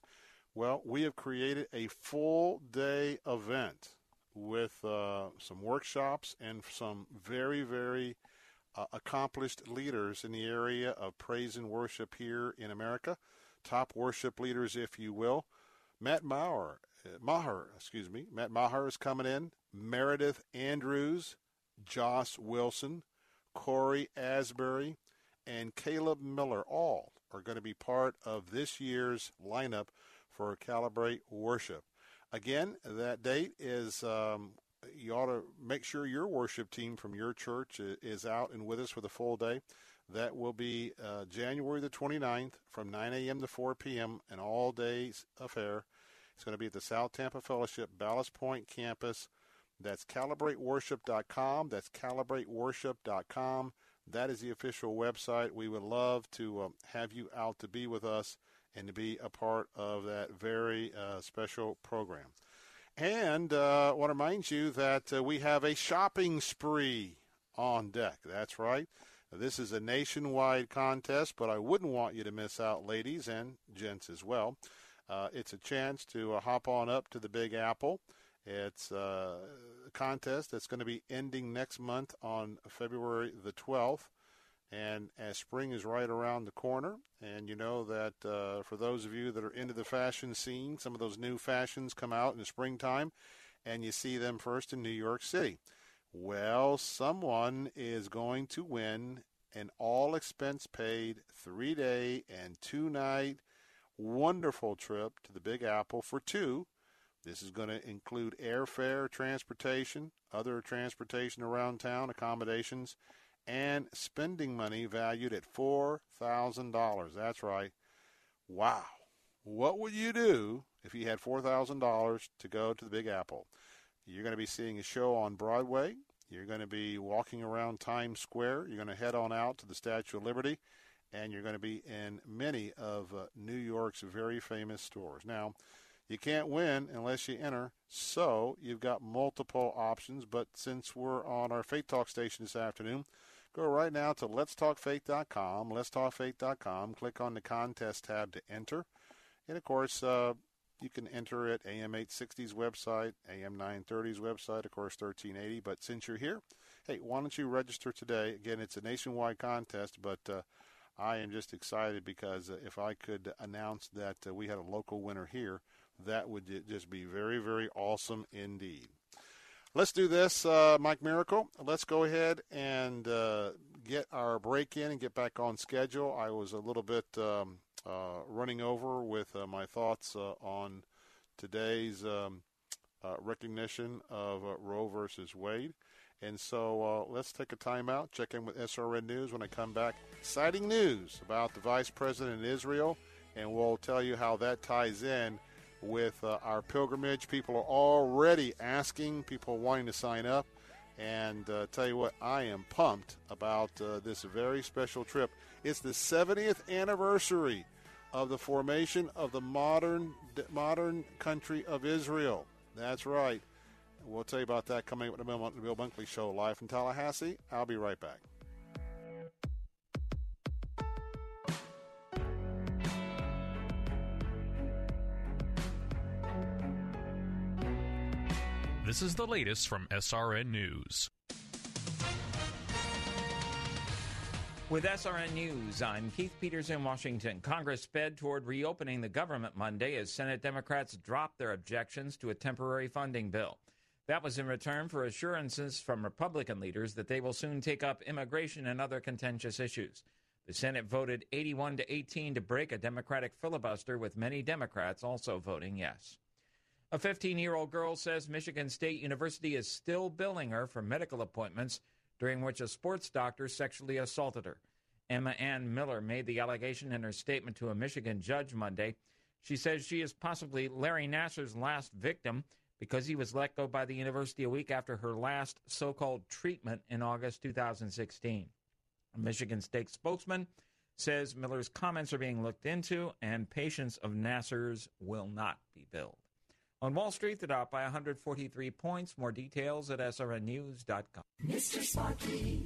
Well, we have created a full day event with uh, some workshops and some very, very uh, accomplished leaders in the area of praise and worship here in America, top worship leaders, if you will. Matt Maher, uh, Maher, excuse me, Matt Maher is coming in. Meredith Andrews, Josh Wilson, Cory Asbury, and Caleb Miller all are going to be part of this year's lineup for Calibrate Worship. Again, that date is um, you ought to make sure your worship team from your church is out and with us for the full day. That will be uh, January the 29th from 9 a.m. to 4 p.m. an all day affair. It's going to be at the South Tampa Fellowship Ballast Point campus. That's calibrateworship.com. That's calibrateworship.com. That is the official website. We would love to um, have you out to be with us and to be a part of that very uh, special program. And uh, I want to remind you that uh, we have a shopping spree on deck. That's right. This is a nationwide contest, but I wouldn't want you to miss out, ladies and gents as well. Uh, it's a chance to uh, hop on up to the Big Apple. It's uh, a contest that's going to be ending next month on February the 12th. And as spring is right around the corner, and you know that uh, for those of you that are into the fashion scene, some of those new fashions come out in the springtime, and you see them first in New York City. Well, someone is going to win an all expense paid three day and two night wonderful trip to the Big Apple for two. This is going to include airfare, transportation, other transportation around town, accommodations, and spending money valued at $4,000. That's right. Wow. What would you do if you had $4,000 to go to the Big Apple? You're going to be seeing a show on Broadway. You're going to be walking around Times Square. You're going to head on out to the Statue of Liberty. And you're going to be in many of uh, New York's very famous stores. Now, you can't win unless you enter, so you've got multiple options. But since we're on our Faith Talk station this afternoon, go right now to letstalkfaith.com, letstalkfaith.com, click on the contest tab to enter. And of course, uh, you can enter at AM 860's website, AM 930's website, of course, 1380. But since you're here, hey, why don't you register today? Again, it's a nationwide contest, but uh, I am just excited because uh, if I could announce that uh, we had a local winner here, that would just be very, very awesome indeed. Let's do this, uh, Mike Miracle. Let's go ahead and uh, get our break in and get back on schedule. I was a little bit um, running over with uh, my thoughts uh, on today's um, uh, recognition of uh, Roe versus Wade. And so uh, let's take a timeout, check in with SRN News when I come back. Exciting news about the vice president in Israel, and we'll tell you how that ties in with uh, our pilgrimage. People are already asking, people wanting to sign up. And uh, tell you what, I am pumped about uh, this very special trip. It's the 70th anniversary of the formation of the modern modern country of Israel. That's right. We'll tell you about that coming up with the Bill, the Bill Bunkley Show live from Tallahassee. I'll be right back. This is the latest from SRN News. With SRN News, I'm Keith Peters in Washington. Congress sped toward reopening the government Monday as Senate Democrats dropped their objections to a temporary funding bill. That was in return for assurances from Republican leaders that they will soon take up immigration and other contentious issues. The Senate voted 81 to 18 to break a Democratic filibuster, with many Democrats also voting yes. A 15 year old girl says Michigan State University is still billing her for medical appointments during which a sports doctor sexually assaulted her. Emma Ann Miller made the allegation in her statement to a Michigan judge Monday. She says she is possibly Larry Nassar's last victim because he was let go by the university a week after her last so called treatment in August 2016. A Michigan State spokesman says Miller's comments are being looked into and patients of Nassar's will not be billed. On Wall Street, the Dow by 143 points. More details at srnnews.com. Mr. Sparky,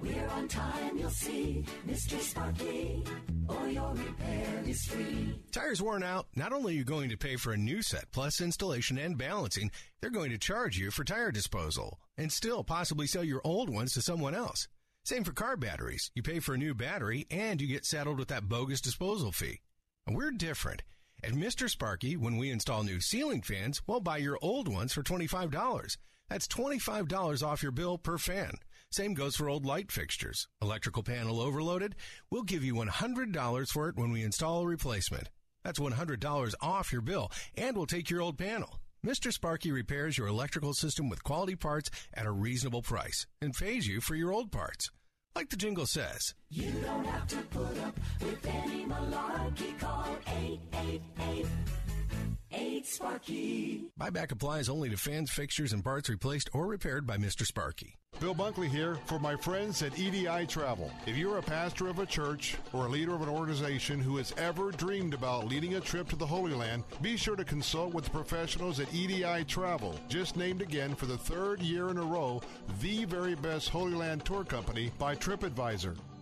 we're on time, you'll see. Mr. Sparky, or your repair is free. Tires worn out? Not only are you going to pay for a new set plus installation and balancing, they're going to charge you for tire disposal and still possibly sell your old ones to someone else. Same for car batteries. You pay for a new battery and you get saddled with that bogus disposal fee. And we're different. At Mr. Sparky, when we install new ceiling fans, we'll buy your old ones for $25. That's $25 off your bill per fan. Same goes for old light fixtures. Electrical panel overloaded? We'll give you $100 for it when we install a replacement. That's $100 off your bill, and we'll take your old panel. Mr. Sparky repairs your electrical system with quality parts at a reasonable price and pays you for your old parts. Like the jingle says. You don't have to put up with any malarkey. Call 888 8 Sparky. Buyback applies only to fans, fixtures, and parts replaced or repaired by Mr. Sparky. Bill Bunkley here for my friends at EDI Travel. If you're a pastor of a church or a leader of an organization who has ever dreamed about leading a trip to the Holy Land, be sure to consult with the professionals at EDI Travel, just named again for the third year in a row, the very best Holy Land tour company by TripAdvisor.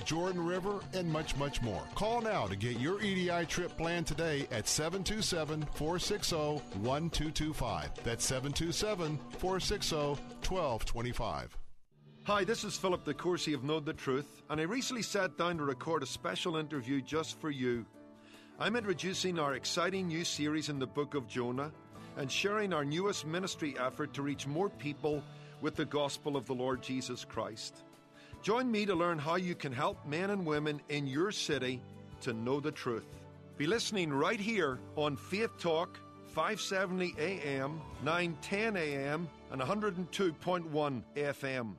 Jordan River, and much, much more. Call now to get your EDI trip planned today at 727 460 1225. That's 727 460 1225. Hi, this is Philip de Courcy of Know the Truth, and I recently sat down to record a special interview just for you. I'm introducing our exciting new series in the book of Jonah and sharing our newest ministry effort to reach more people with the gospel of the Lord Jesus Christ. Join me to learn how you can help men and women in your city to know the truth. Be listening right here on Faith Talk, 570 AM, 910 AM, and 102.1 FM.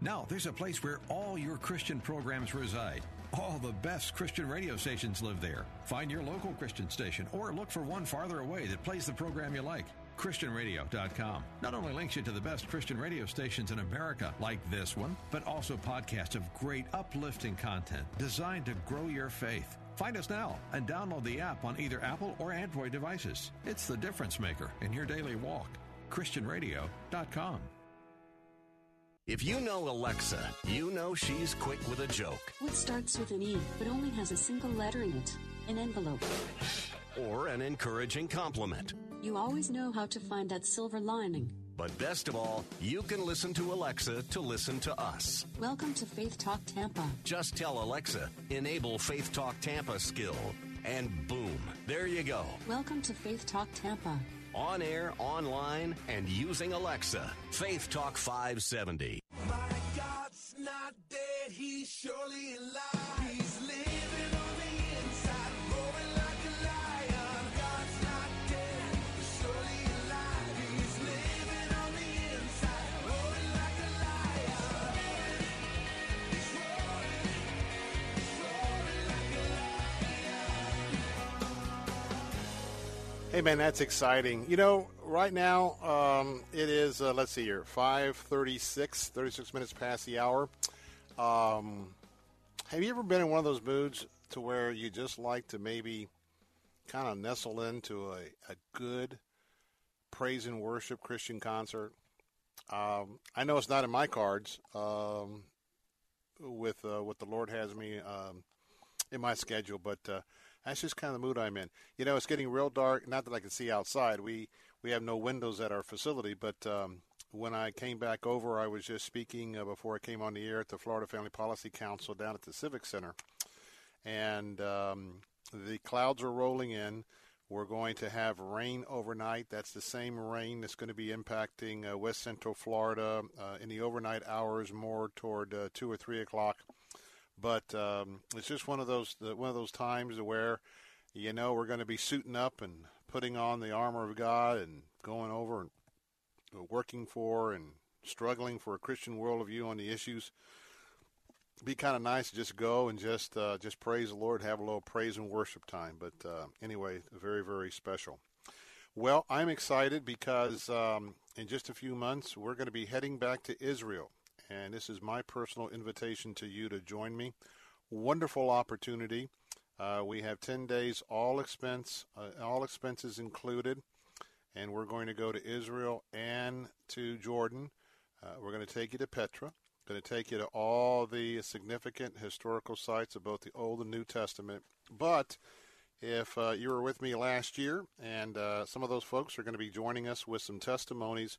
Now, there's a place where all your Christian programs reside. All the best Christian radio stations live there. Find your local Christian station or look for one farther away that plays the program you like. ChristianRadio.com not only links you to the best Christian radio stations in America, like this one, but also podcasts of great uplifting content designed to grow your faith. Find us now and download the app on either Apple or Android devices. It's the difference maker in your daily walk. ChristianRadio.com. If you know Alexa, you know she's quick with a joke. What starts with an E but only has a single letter in it? An envelope. Or an encouraging compliment. You always know how to find that silver lining. But best of all, you can listen to Alexa to listen to us. Welcome to Faith Talk Tampa. Just tell Alexa, enable Faith Talk Tampa skill, and boom, there you go. Welcome to Faith Talk Tampa. On air, online, and using Alexa. Faith Talk 570. My God's not dead, he's surely alive. He's Hey man, that's exciting. You know, right now um, it is. Uh, let's see here, five thirty-six, 36 minutes past the hour. Um, have you ever been in one of those moods to where you just like to maybe kind of nestle into a, a good praise and worship Christian concert? Um, I know it's not in my cards um, with uh, what the Lord has me um, in my schedule, but uh, that's just kind of the mood I'm in. You know, it's getting real dark. Not that I can see outside. We we have no windows at our facility, but um, when I came back over, I was just speaking uh, before I came on the air at the Florida Family Policy Council down at the Civic Center, and um, the clouds are rolling in. We're going to have rain overnight. That's the same rain that's going to be impacting uh, West Central Florida uh, in the overnight hours, more toward uh, two or three o'clock. But um, it's just one of those one of those times where, you know, we're going to be suiting up and putting on the armor of God and going over and working for and struggling for a Christian worldview on the issues. Be kind of nice to just go and just uh, just praise the Lord, have a little praise and worship time. But uh, anyway, very very special. Well, I'm excited because um, in just a few months we're going to be heading back to Israel, and this is my personal invitation to you to join me. Wonderful opportunity. Uh, we have 10 days, all expense, uh, all expenses included, and we're going to go to Israel and to Jordan. Uh, we're going to take you to Petra. Going to take you to all the significant historical sites of both the Old and New Testament. But if uh, you were with me last year, and uh, some of those folks are going to be joining us with some testimonies,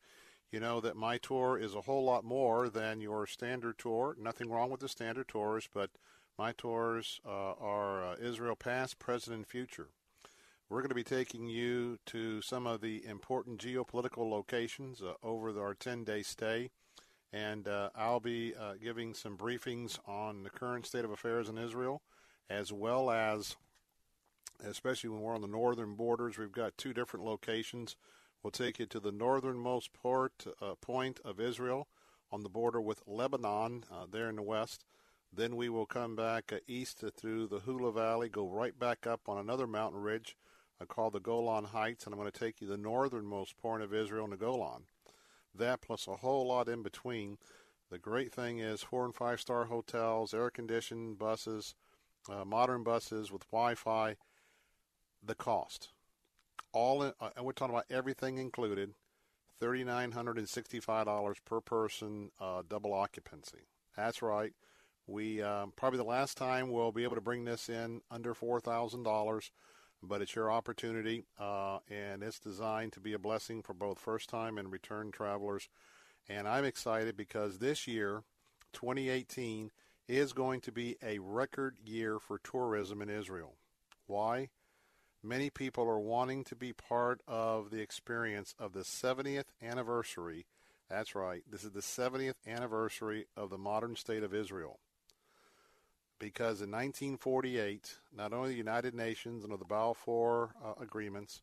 you know that my tour is a whole lot more than your standard tour. Nothing wrong with the standard tours, but my tours uh, are uh, Israel past, present, and future. We're going to be taking you to some of the important geopolitical locations uh, over our 10 day stay. And uh, I'll be uh, giving some briefings on the current state of affairs in Israel, as well as, especially when we're on the northern borders, we've got two different locations. We'll take you to the northernmost port uh, point of Israel on the border with Lebanon, there in the west Then we will come back uh, east through the Hula Valley, go right back up on another mountain ridge uh, called the Golan Heights, and I'm going to take you the northernmost point of Israel the Golan. That plus a whole lot in between. The great thing is four and five star hotels, air conditioned buses, uh, modern buses with Wi Fi. The cost. All in, uh, we're talking about everything included $3,965 per person, uh, double occupancy. That's right. We um, probably the last time we'll be able to bring this in under four thousand dollars, but it's your opportunity, uh, and it's designed to be a blessing for both first-time and return travelers. And I'm excited because this year, 2018, is going to be a record year for tourism in Israel. Why? Many people are wanting to be part of the experience of the 70th anniversary. That's right. This is the 70th anniversary of the modern state of Israel because in 1948, not only the United Nations under the Balfour uh, agreements,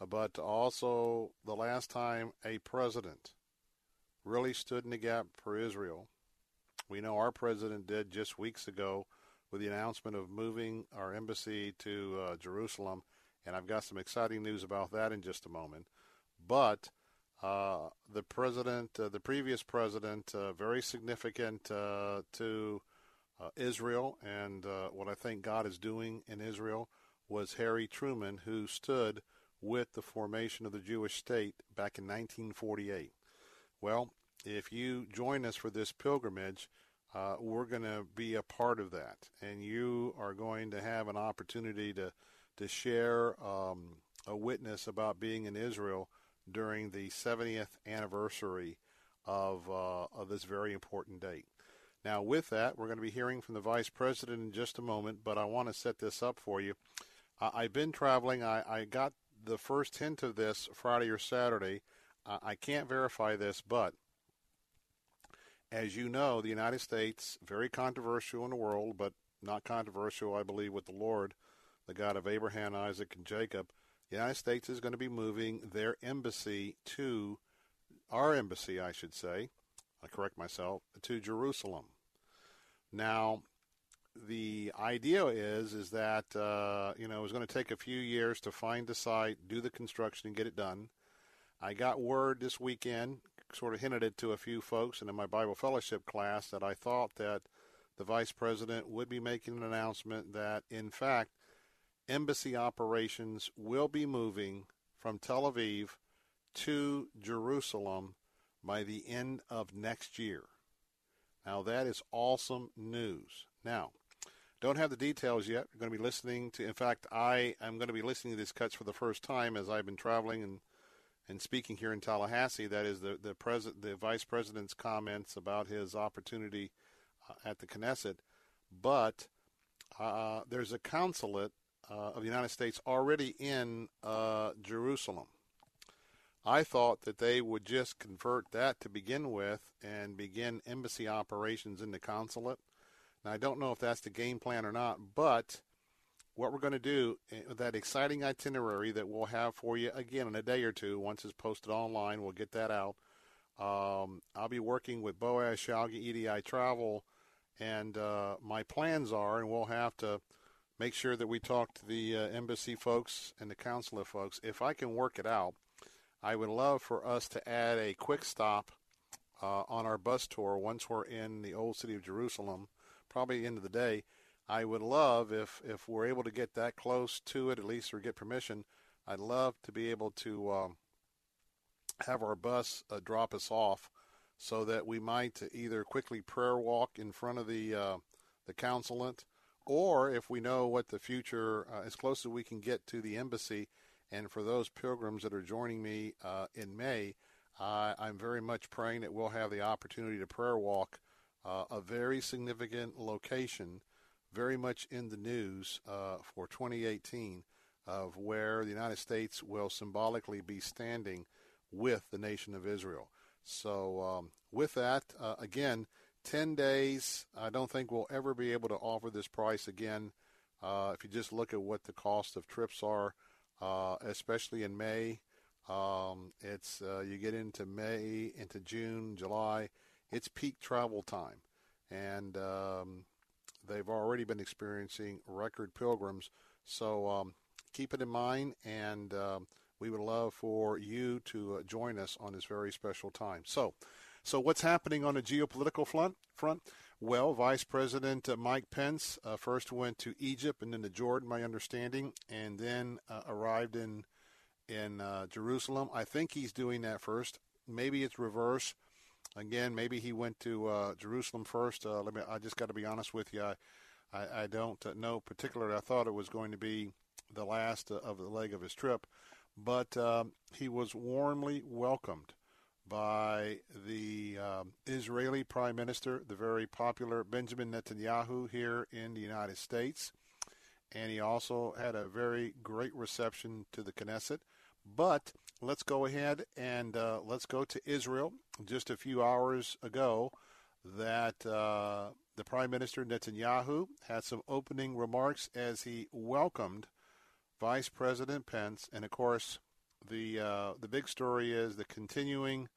uh, but also the last time a president really stood in the gap for Israel. We know our president did just weeks ago with the announcement of moving our embassy to uh, Jerusalem, and I've got some exciting news about that in just a moment. But uh, the president, uh, the previous president, uh, very significant to uh, Israel and uh, what I think God is doing in Israel was Harry Truman, who stood with the formation of the Jewish state back in 1948. Well, if you join us for this pilgrimage, uh, we're going to be a part of that, and you are going to have an opportunity to to share um, a witness about being in Israel during the 70th anniversary of uh, of this very important date. Now, with that, we're going to be hearing from the Vice President in just a moment, but I want to set this up for you. I've been traveling. I, I, got the first hint of this Friday or Saturday. I can't verify this, but as you know, the United States, very controversial in the world, but not controversial, I believe, with the Lord, the God of Abraham, Isaac, and Jacob. The United States is going to be moving their embassy to our embassy, I should say, I correct myself, to Jerusalem. Now, the idea is is that uh, you know it was going to take a few years to find the site, do the construction, and get it done. I got word this weekend, sort of hinted it to a few folks, and in my Bible fellowship class, that I thought that the vice president would be making an announcement that, in fact, embassy operations will be moving from Tel Aviv to Jerusalem by the end of next year. Now, that is awesome news. Now, don't have the details yet. We're going to be listening to, in fact, I am going to be listening to these cuts for the first time as I've been traveling and, and speaking here in Tallahassee. That is the, the, president, the vice president's comments about his opportunity uh, at the Knesset. But uh, there's a consulate uh, of the United States already in uh, Jerusalem. I thought that they would just convert that to begin with and begin embassy operations in the consulate. Now, I don't know if that's the game plan or not, but what we're going to do, eh, that exciting itinerary that we'll have for you again in a day or two, once it's posted online, we'll get that out. Um, I'll be working with Boaz Shalgi EDI Travel, and uh, my plans are, and we'll have to make sure that we talk to the uh, embassy folks and the consulate folks. If I can work it out, I would love for us to add a quick stop uh, on our bus tour once we're in the old city of Jerusalem, probably end of the day. I would love if if we're able to get that close to it, at least or get permission. I'd love to be able to um, have our bus uh, drop us off, so that we might either quickly prayer walk in front of the uh, the consulate, or if we know what the future uh, as close as we can get to the embassy and for those pilgrims that are joining me uh, in May, uh, I'm very much praying that we'll have the opportunity to prayer walk uh, a very significant location, very much in the news uh, for 2018, of where the United States will symbolically be standing with the nation of Israel. So, um, with that, uh, again, 10 days, I don't think we'll ever be able to offer this price again. Uh, if you just look at what the cost of trips are, uh, especially in May. Um, it's uh, you get into May, into June, July. It's peak travel time, and um, they've already been experiencing record pilgrims. So um, keep it in mind, and um, we would love for you to uh, join us on this very special time. So, so what's happening on the geopolitical front? Front. Well, Vice President uh, Mike Pence uh, first went to Egypt and then to Jordan, my understanding, and then uh, arrived in in uh, Jerusalem. I think he's doing that first. Maybe it's reverse. Again, maybe he went to uh, Jerusalem first. Uh, let me. I just got to be honest with you. I, I, I don't know particularly. I thought it was going to be the last of the leg of his trip, but um, he was warmly welcomed by the um, Israeli Prime Minister, the very popular Benjamin Netanyahu here in the United States. And he also had a very great reception to the Knesset. But let's go ahead and uh, let's go to Israel. Just a few hours ago, that uh, the Prime Minister Netanyahu had some opening remarks as he welcomed Vice President Pence, and of course, the uh, the big story is the continuing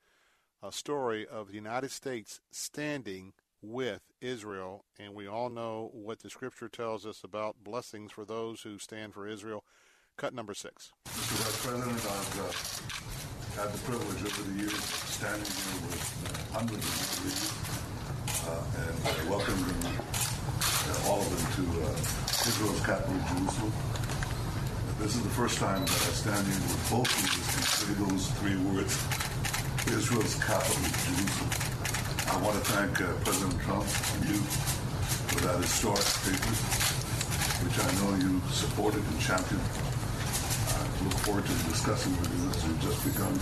a story of the United States standing with Israel, and we all know what the scripture tells us about blessings for those who stand for Israel. Cut number six. Mr. President, I've uh, had the privilege over the years standing here with uh, hundreds of Israelis uh, and uh, welcoming all of them to uh, Israel's capital, Jerusalem. This is the first time that I stand here with both leaders and say those three words Israel's capital, Jerusalem. I want to thank uh, President Trump and you for that historic statement, which I know you supported and championed. I look forward to discussing with you as we've just begun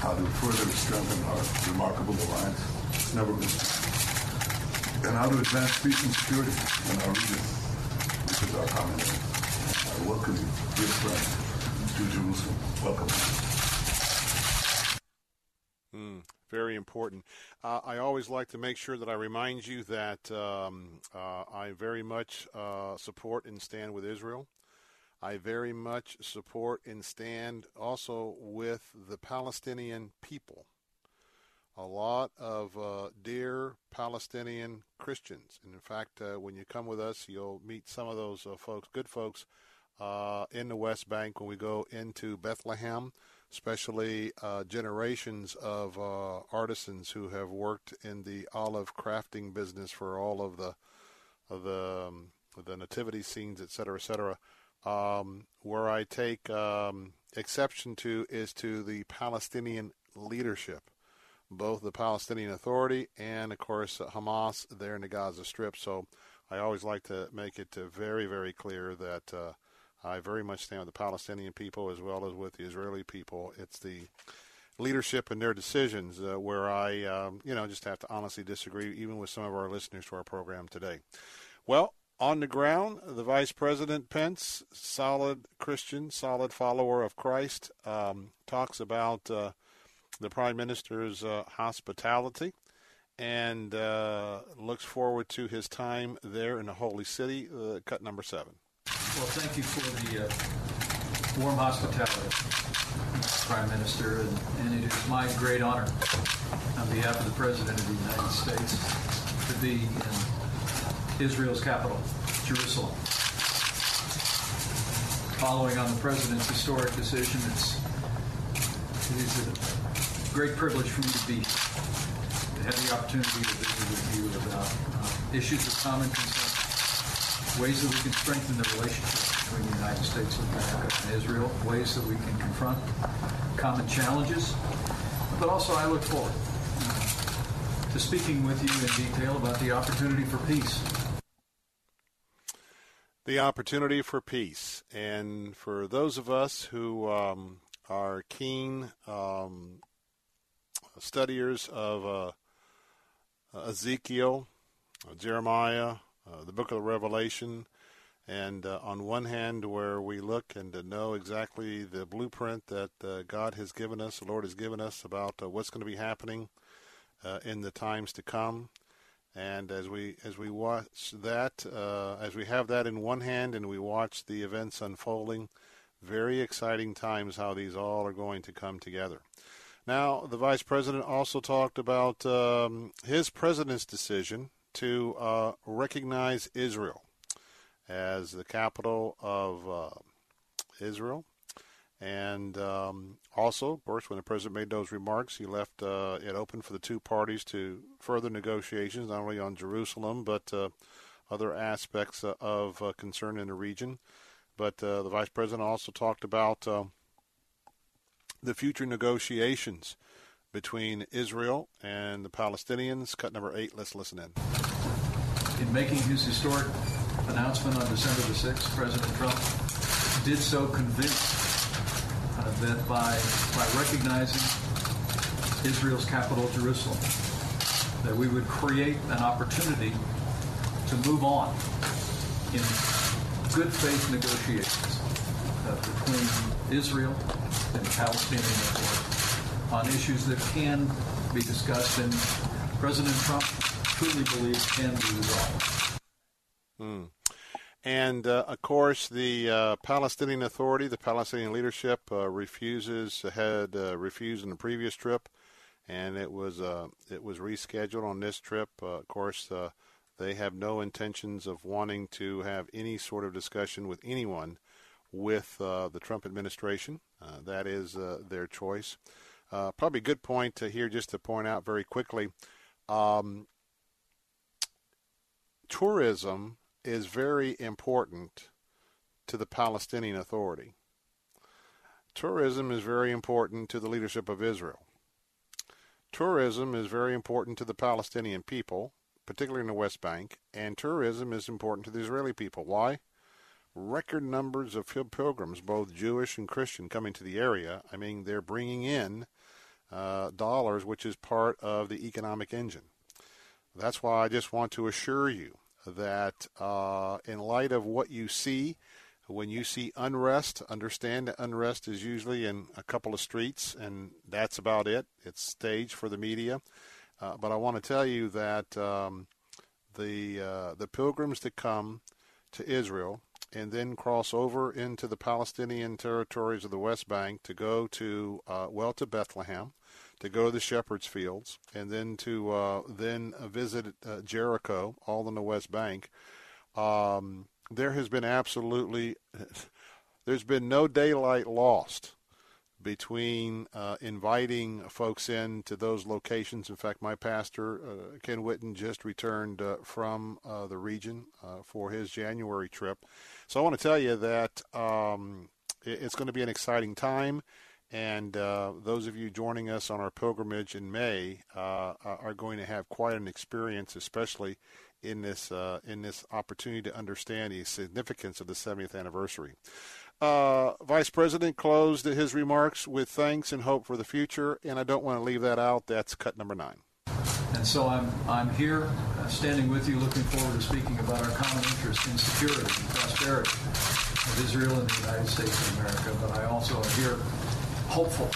how to further strengthen our remarkable alliance. It's never been and how to advance peace and security in our region, which is our common aim. I welcome you, dear friend, to Jerusalem. Welcome. Mm, very important. Uh, I always like to make sure that I remind you that um, uh, I very much uh, support and stand with Israel. I very much support and stand also with the Palestinian people. A lot of uh, dear Palestinian Christians. And in fact, uh, when you come with us, you'll meet some of those uh, folks, good folks, in the West Bank when we go into Bethlehem especially uh, generations of uh, artisans who have worked in the olive crafting business for all of the of the um, the nativity scenes, et cetera, et cetera. Um, where I take um, exception to is to the Palestinian leadership, both the Palestinian Authority and, of course, Hamas there in the Gaza Strip. So I always like to make it very, very clear that uh, I very much stand with the Palestinian people as well as with the Israeli people. It's the leadership and their decisions uh, where I, um, you know, just have to honestly disagree, even with some of our listeners to our program today. Well, on the ground, the Vice President Pence, solid Christian, solid follower of Christ, um, talks about uh, the Prime Minister's uh, hospitality and uh, looks forward to his time there in the Holy City. Uh, cut number seven. Well, thank you for the uh, warm hospitality, Prime Minister, and, and it is my great honor on behalf of the President of the United States to be in Israel's capital, Jerusalem. Following on the President's historic decision, it's, it is a great privilege for me to be to have the opportunity to visit with you about uh, issues of common concern, ways that we can strengthen the relationship between the United States of America and Israel, ways that we can confront common challenges, but also I look forward uh, to speaking with you in detail about the opportunity for peace the opportunity for peace. And for those of us who um, are keen um, studiers of uh, Ezekiel, Jeremiah, the book of Revelation, and uh, on one hand, where we look and know exactly the blueprint that uh, God has given us, the Lord has given us about uh, what's going to be happening in the times to come. And as we as we watch that, uh, as we have that in one hand, and we watch the events unfolding, very exciting times how these all are going to come together. Now, the vice president also talked about um, his president's decision to uh, recognize Israel as the capital of uh, Israel. And um, also, of course, when the president made those remarks, he left uh, it open for the two parties to further negotiations, not only on Jerusalem, but uh, other aspects uh, of uh, concern in the region. But the vice president also talked about the future negotiations between Israel and the Palestinians. Cut number eight, let's listen in. In making his historic announcement on December the 6th, President Trump did so convinced uh, that by, by recognizing Israel's capital, Jerusalem, that we would create an opportunity to move on in good faith negotiations uh, between Israel and the Palestinian Authority on issues that can be discussed and President Trump truly believes can be resolved. Hmm. And uh, of course, the uh, Palestinian Authority, the Palestinian leadership, uh, refuses had uh, refused in the previous trip, and it was uh, it was rescheduled on this trip. Uh, of course, they have no intentions of wanting to have any sort of discussion with anyone with the Trump administration. that is their choice. probably a good point to here just to point out very quickly. Um, tourism is very important to the Palestinian Authority. Tourism is very important to the leadership of Israel. Tourism is very important to the Palestinian people, particularly in the West Bank, and tourism is important to the Israeli people. Why? Record numbers of pilgrims, both Jewish and Christian, coming to the area. I mean, they're bringing in uh, dollars, which is part of the economic engine. That's why I just want to assure you that uh, in light of what you see, when you see unrest, understand that unrest is usually in a couple of streets, and that's about it. It's staged for the media. Uh, but I want to tell you that um, the uh, the pilgrims that come to Israel and then cross over into the Palestinian territories of the West Bank to go to uh, well to Bethlehem, to go to the Shepherd's Fields, and then to uh, then visit uh, Jericho, all in the West Bank. Um, there has been absolutely, there's been no daylight lost between uh, inviting folks in to those locations. In fact, my pastor, uh, Ken Whitten, just returned uh, from uh, the region uh, for his January trip. So I want to tell you that um, it's going to be an exciting time. And uh, those of you joining us on our pilgrimage in May are going to have quite an experience, especially in this uh, in this opportunity to understand the significance of the 70th anniversary. Uh, Vice President closed his remarks with thanks and hope for the future, and I don't want to leave that out. That's cut number nine. And so I'm I'm here, uh, standing with you, looking forward to speaking about our common interest in security and prosperity of Israel and the United States of America. But I also am here, hopeful,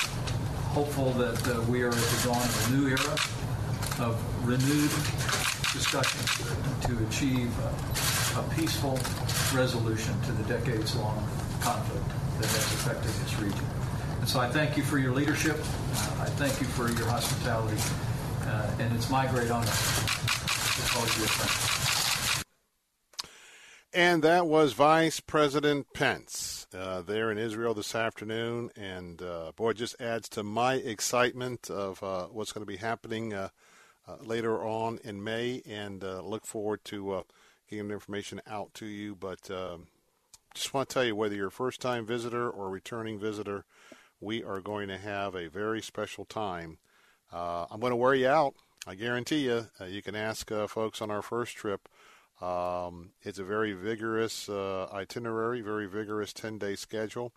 hopeful that uh, we are at the dawn of a new era of renewed discussions to achieve a, a peaceful resolution to the decades-long conflict that has affected this region. And so I thank you for your leadership. Uh, I thank you for your hospitality. Uh, and it's my great honor to call you a friend. And that was Vice President Pence uh, there in Israel this afternoon. And uh, boy, it just adds to my excitement of uh, what's going to be happening uh, uh, later on in May, and uh, look forward to getting information out to you. But um, just want to tell you whether you're a first time visitor or returning visitor, we are going to have a very special time. Uh, I'm going to wear you out. I guarantee you. You can ask folks on our first trip. Um, it's a very vigorous itinerary, very vigorous 10 day schedule.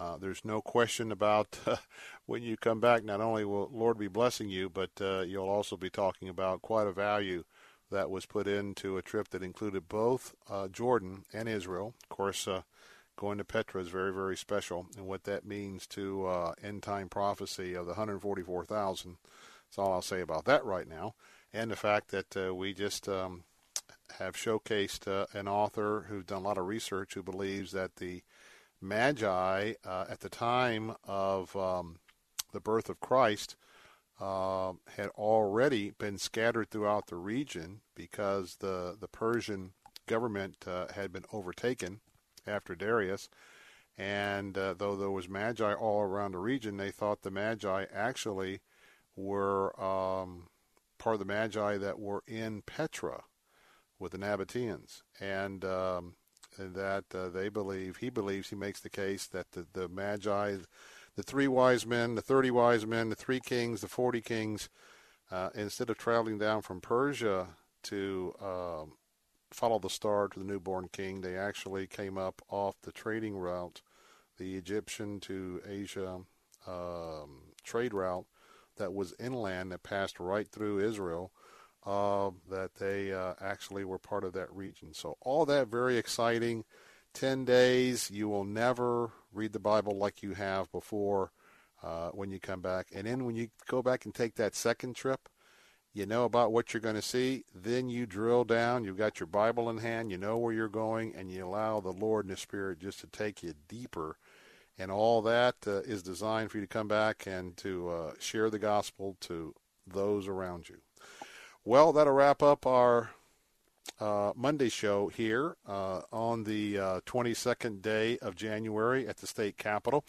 Uh, there's no question about uh, when you come back, not only will Lord be blessing you, but uh, you'll also be talking about quite a value that was put into a trip that included both uh, Jordan and Israel. Of course, uh, going to Petra is very, very special, and what that means to uh, end time prophecy of the 144,000. That's all I'll say about that right now. And the fact that we just um, have showcased an author who's done a lot of research who believes that the Magi uh, at the time of um, the birth of Christ uh, had already been scattered throughout the region because the, the Persian government uh, had been overtaken after Darius. And uh, though there was magi all around the region, they thought the magi actually were um, part of the magi that were in Petra with the Nabateans. And um, that uh, they believe, he believes, he makes the case that the, the magi, the three wise men, the 30 wise men, the three kings, the 40 kings, uh, instead of traveling down from Persia to um, follow the star to the newborn king, they actually came up off the trading route, the Egyptian to Asia um, trade route that was inland that passed right through Israel. Uh, that they uh, actually were part of that region. So all that very exciting. Ten days. You will never read the Bible like you have before uh, when you come back. And then when you go back and take that second trip, you know about what you're going to see. Then you drill down. You've got your Bible in hand. You know where you're going, and you allow the Lord and the Spirit just to take you deeper. And all that uh, is designed for you to come back and to uh, share the gospel to those around you. Well, that'll wrap up our uh, Monday show here uh, on the uh, 22nd day of January at the state capitol.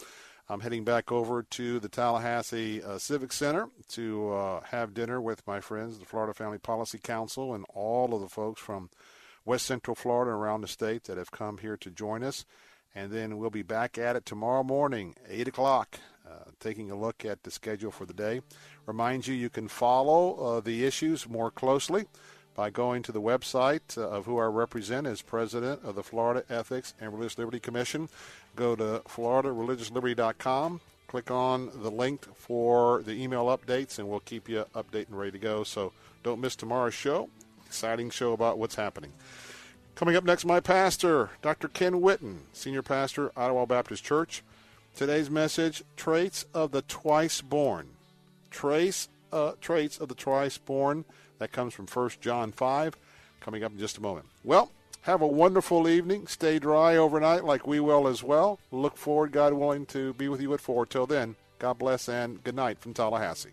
I'm heading back over to the Tallahassee uh, Civic Center to uh, have dinner with my friends, the Florida Family Policy Council, and all of the folks from West Central Florida and around the state that have come here to join us. And then we'll be back at it tomorrow morning, 8 o'clock, uh, taking a look at the schedule for the day. Remind you, you can follow uh, the issues more closely by going to the website uh, of who I represent as president of the Florida Ethics and Religious Liberty Commission. Go to floridareligiousliberty.com, click on the link for the email updates, and we'll keep you updated and ready to go. So don't miss tomorrow's show. Exciting show about what's happening. Coming up next, my pastor, Dr. Ken Whitten, Senior Pastor, Idlewild Baptist Church. Today's message Traits of the Twice Born trace uh, traits of the twice born. That comes from 1 John 5, coming up in just a moment. Well, have a wonderful evening. Stay dry overnight like we will as well. Look forward, God willing, to be with you at 4. Till then, God bless and good night from Tallahassee.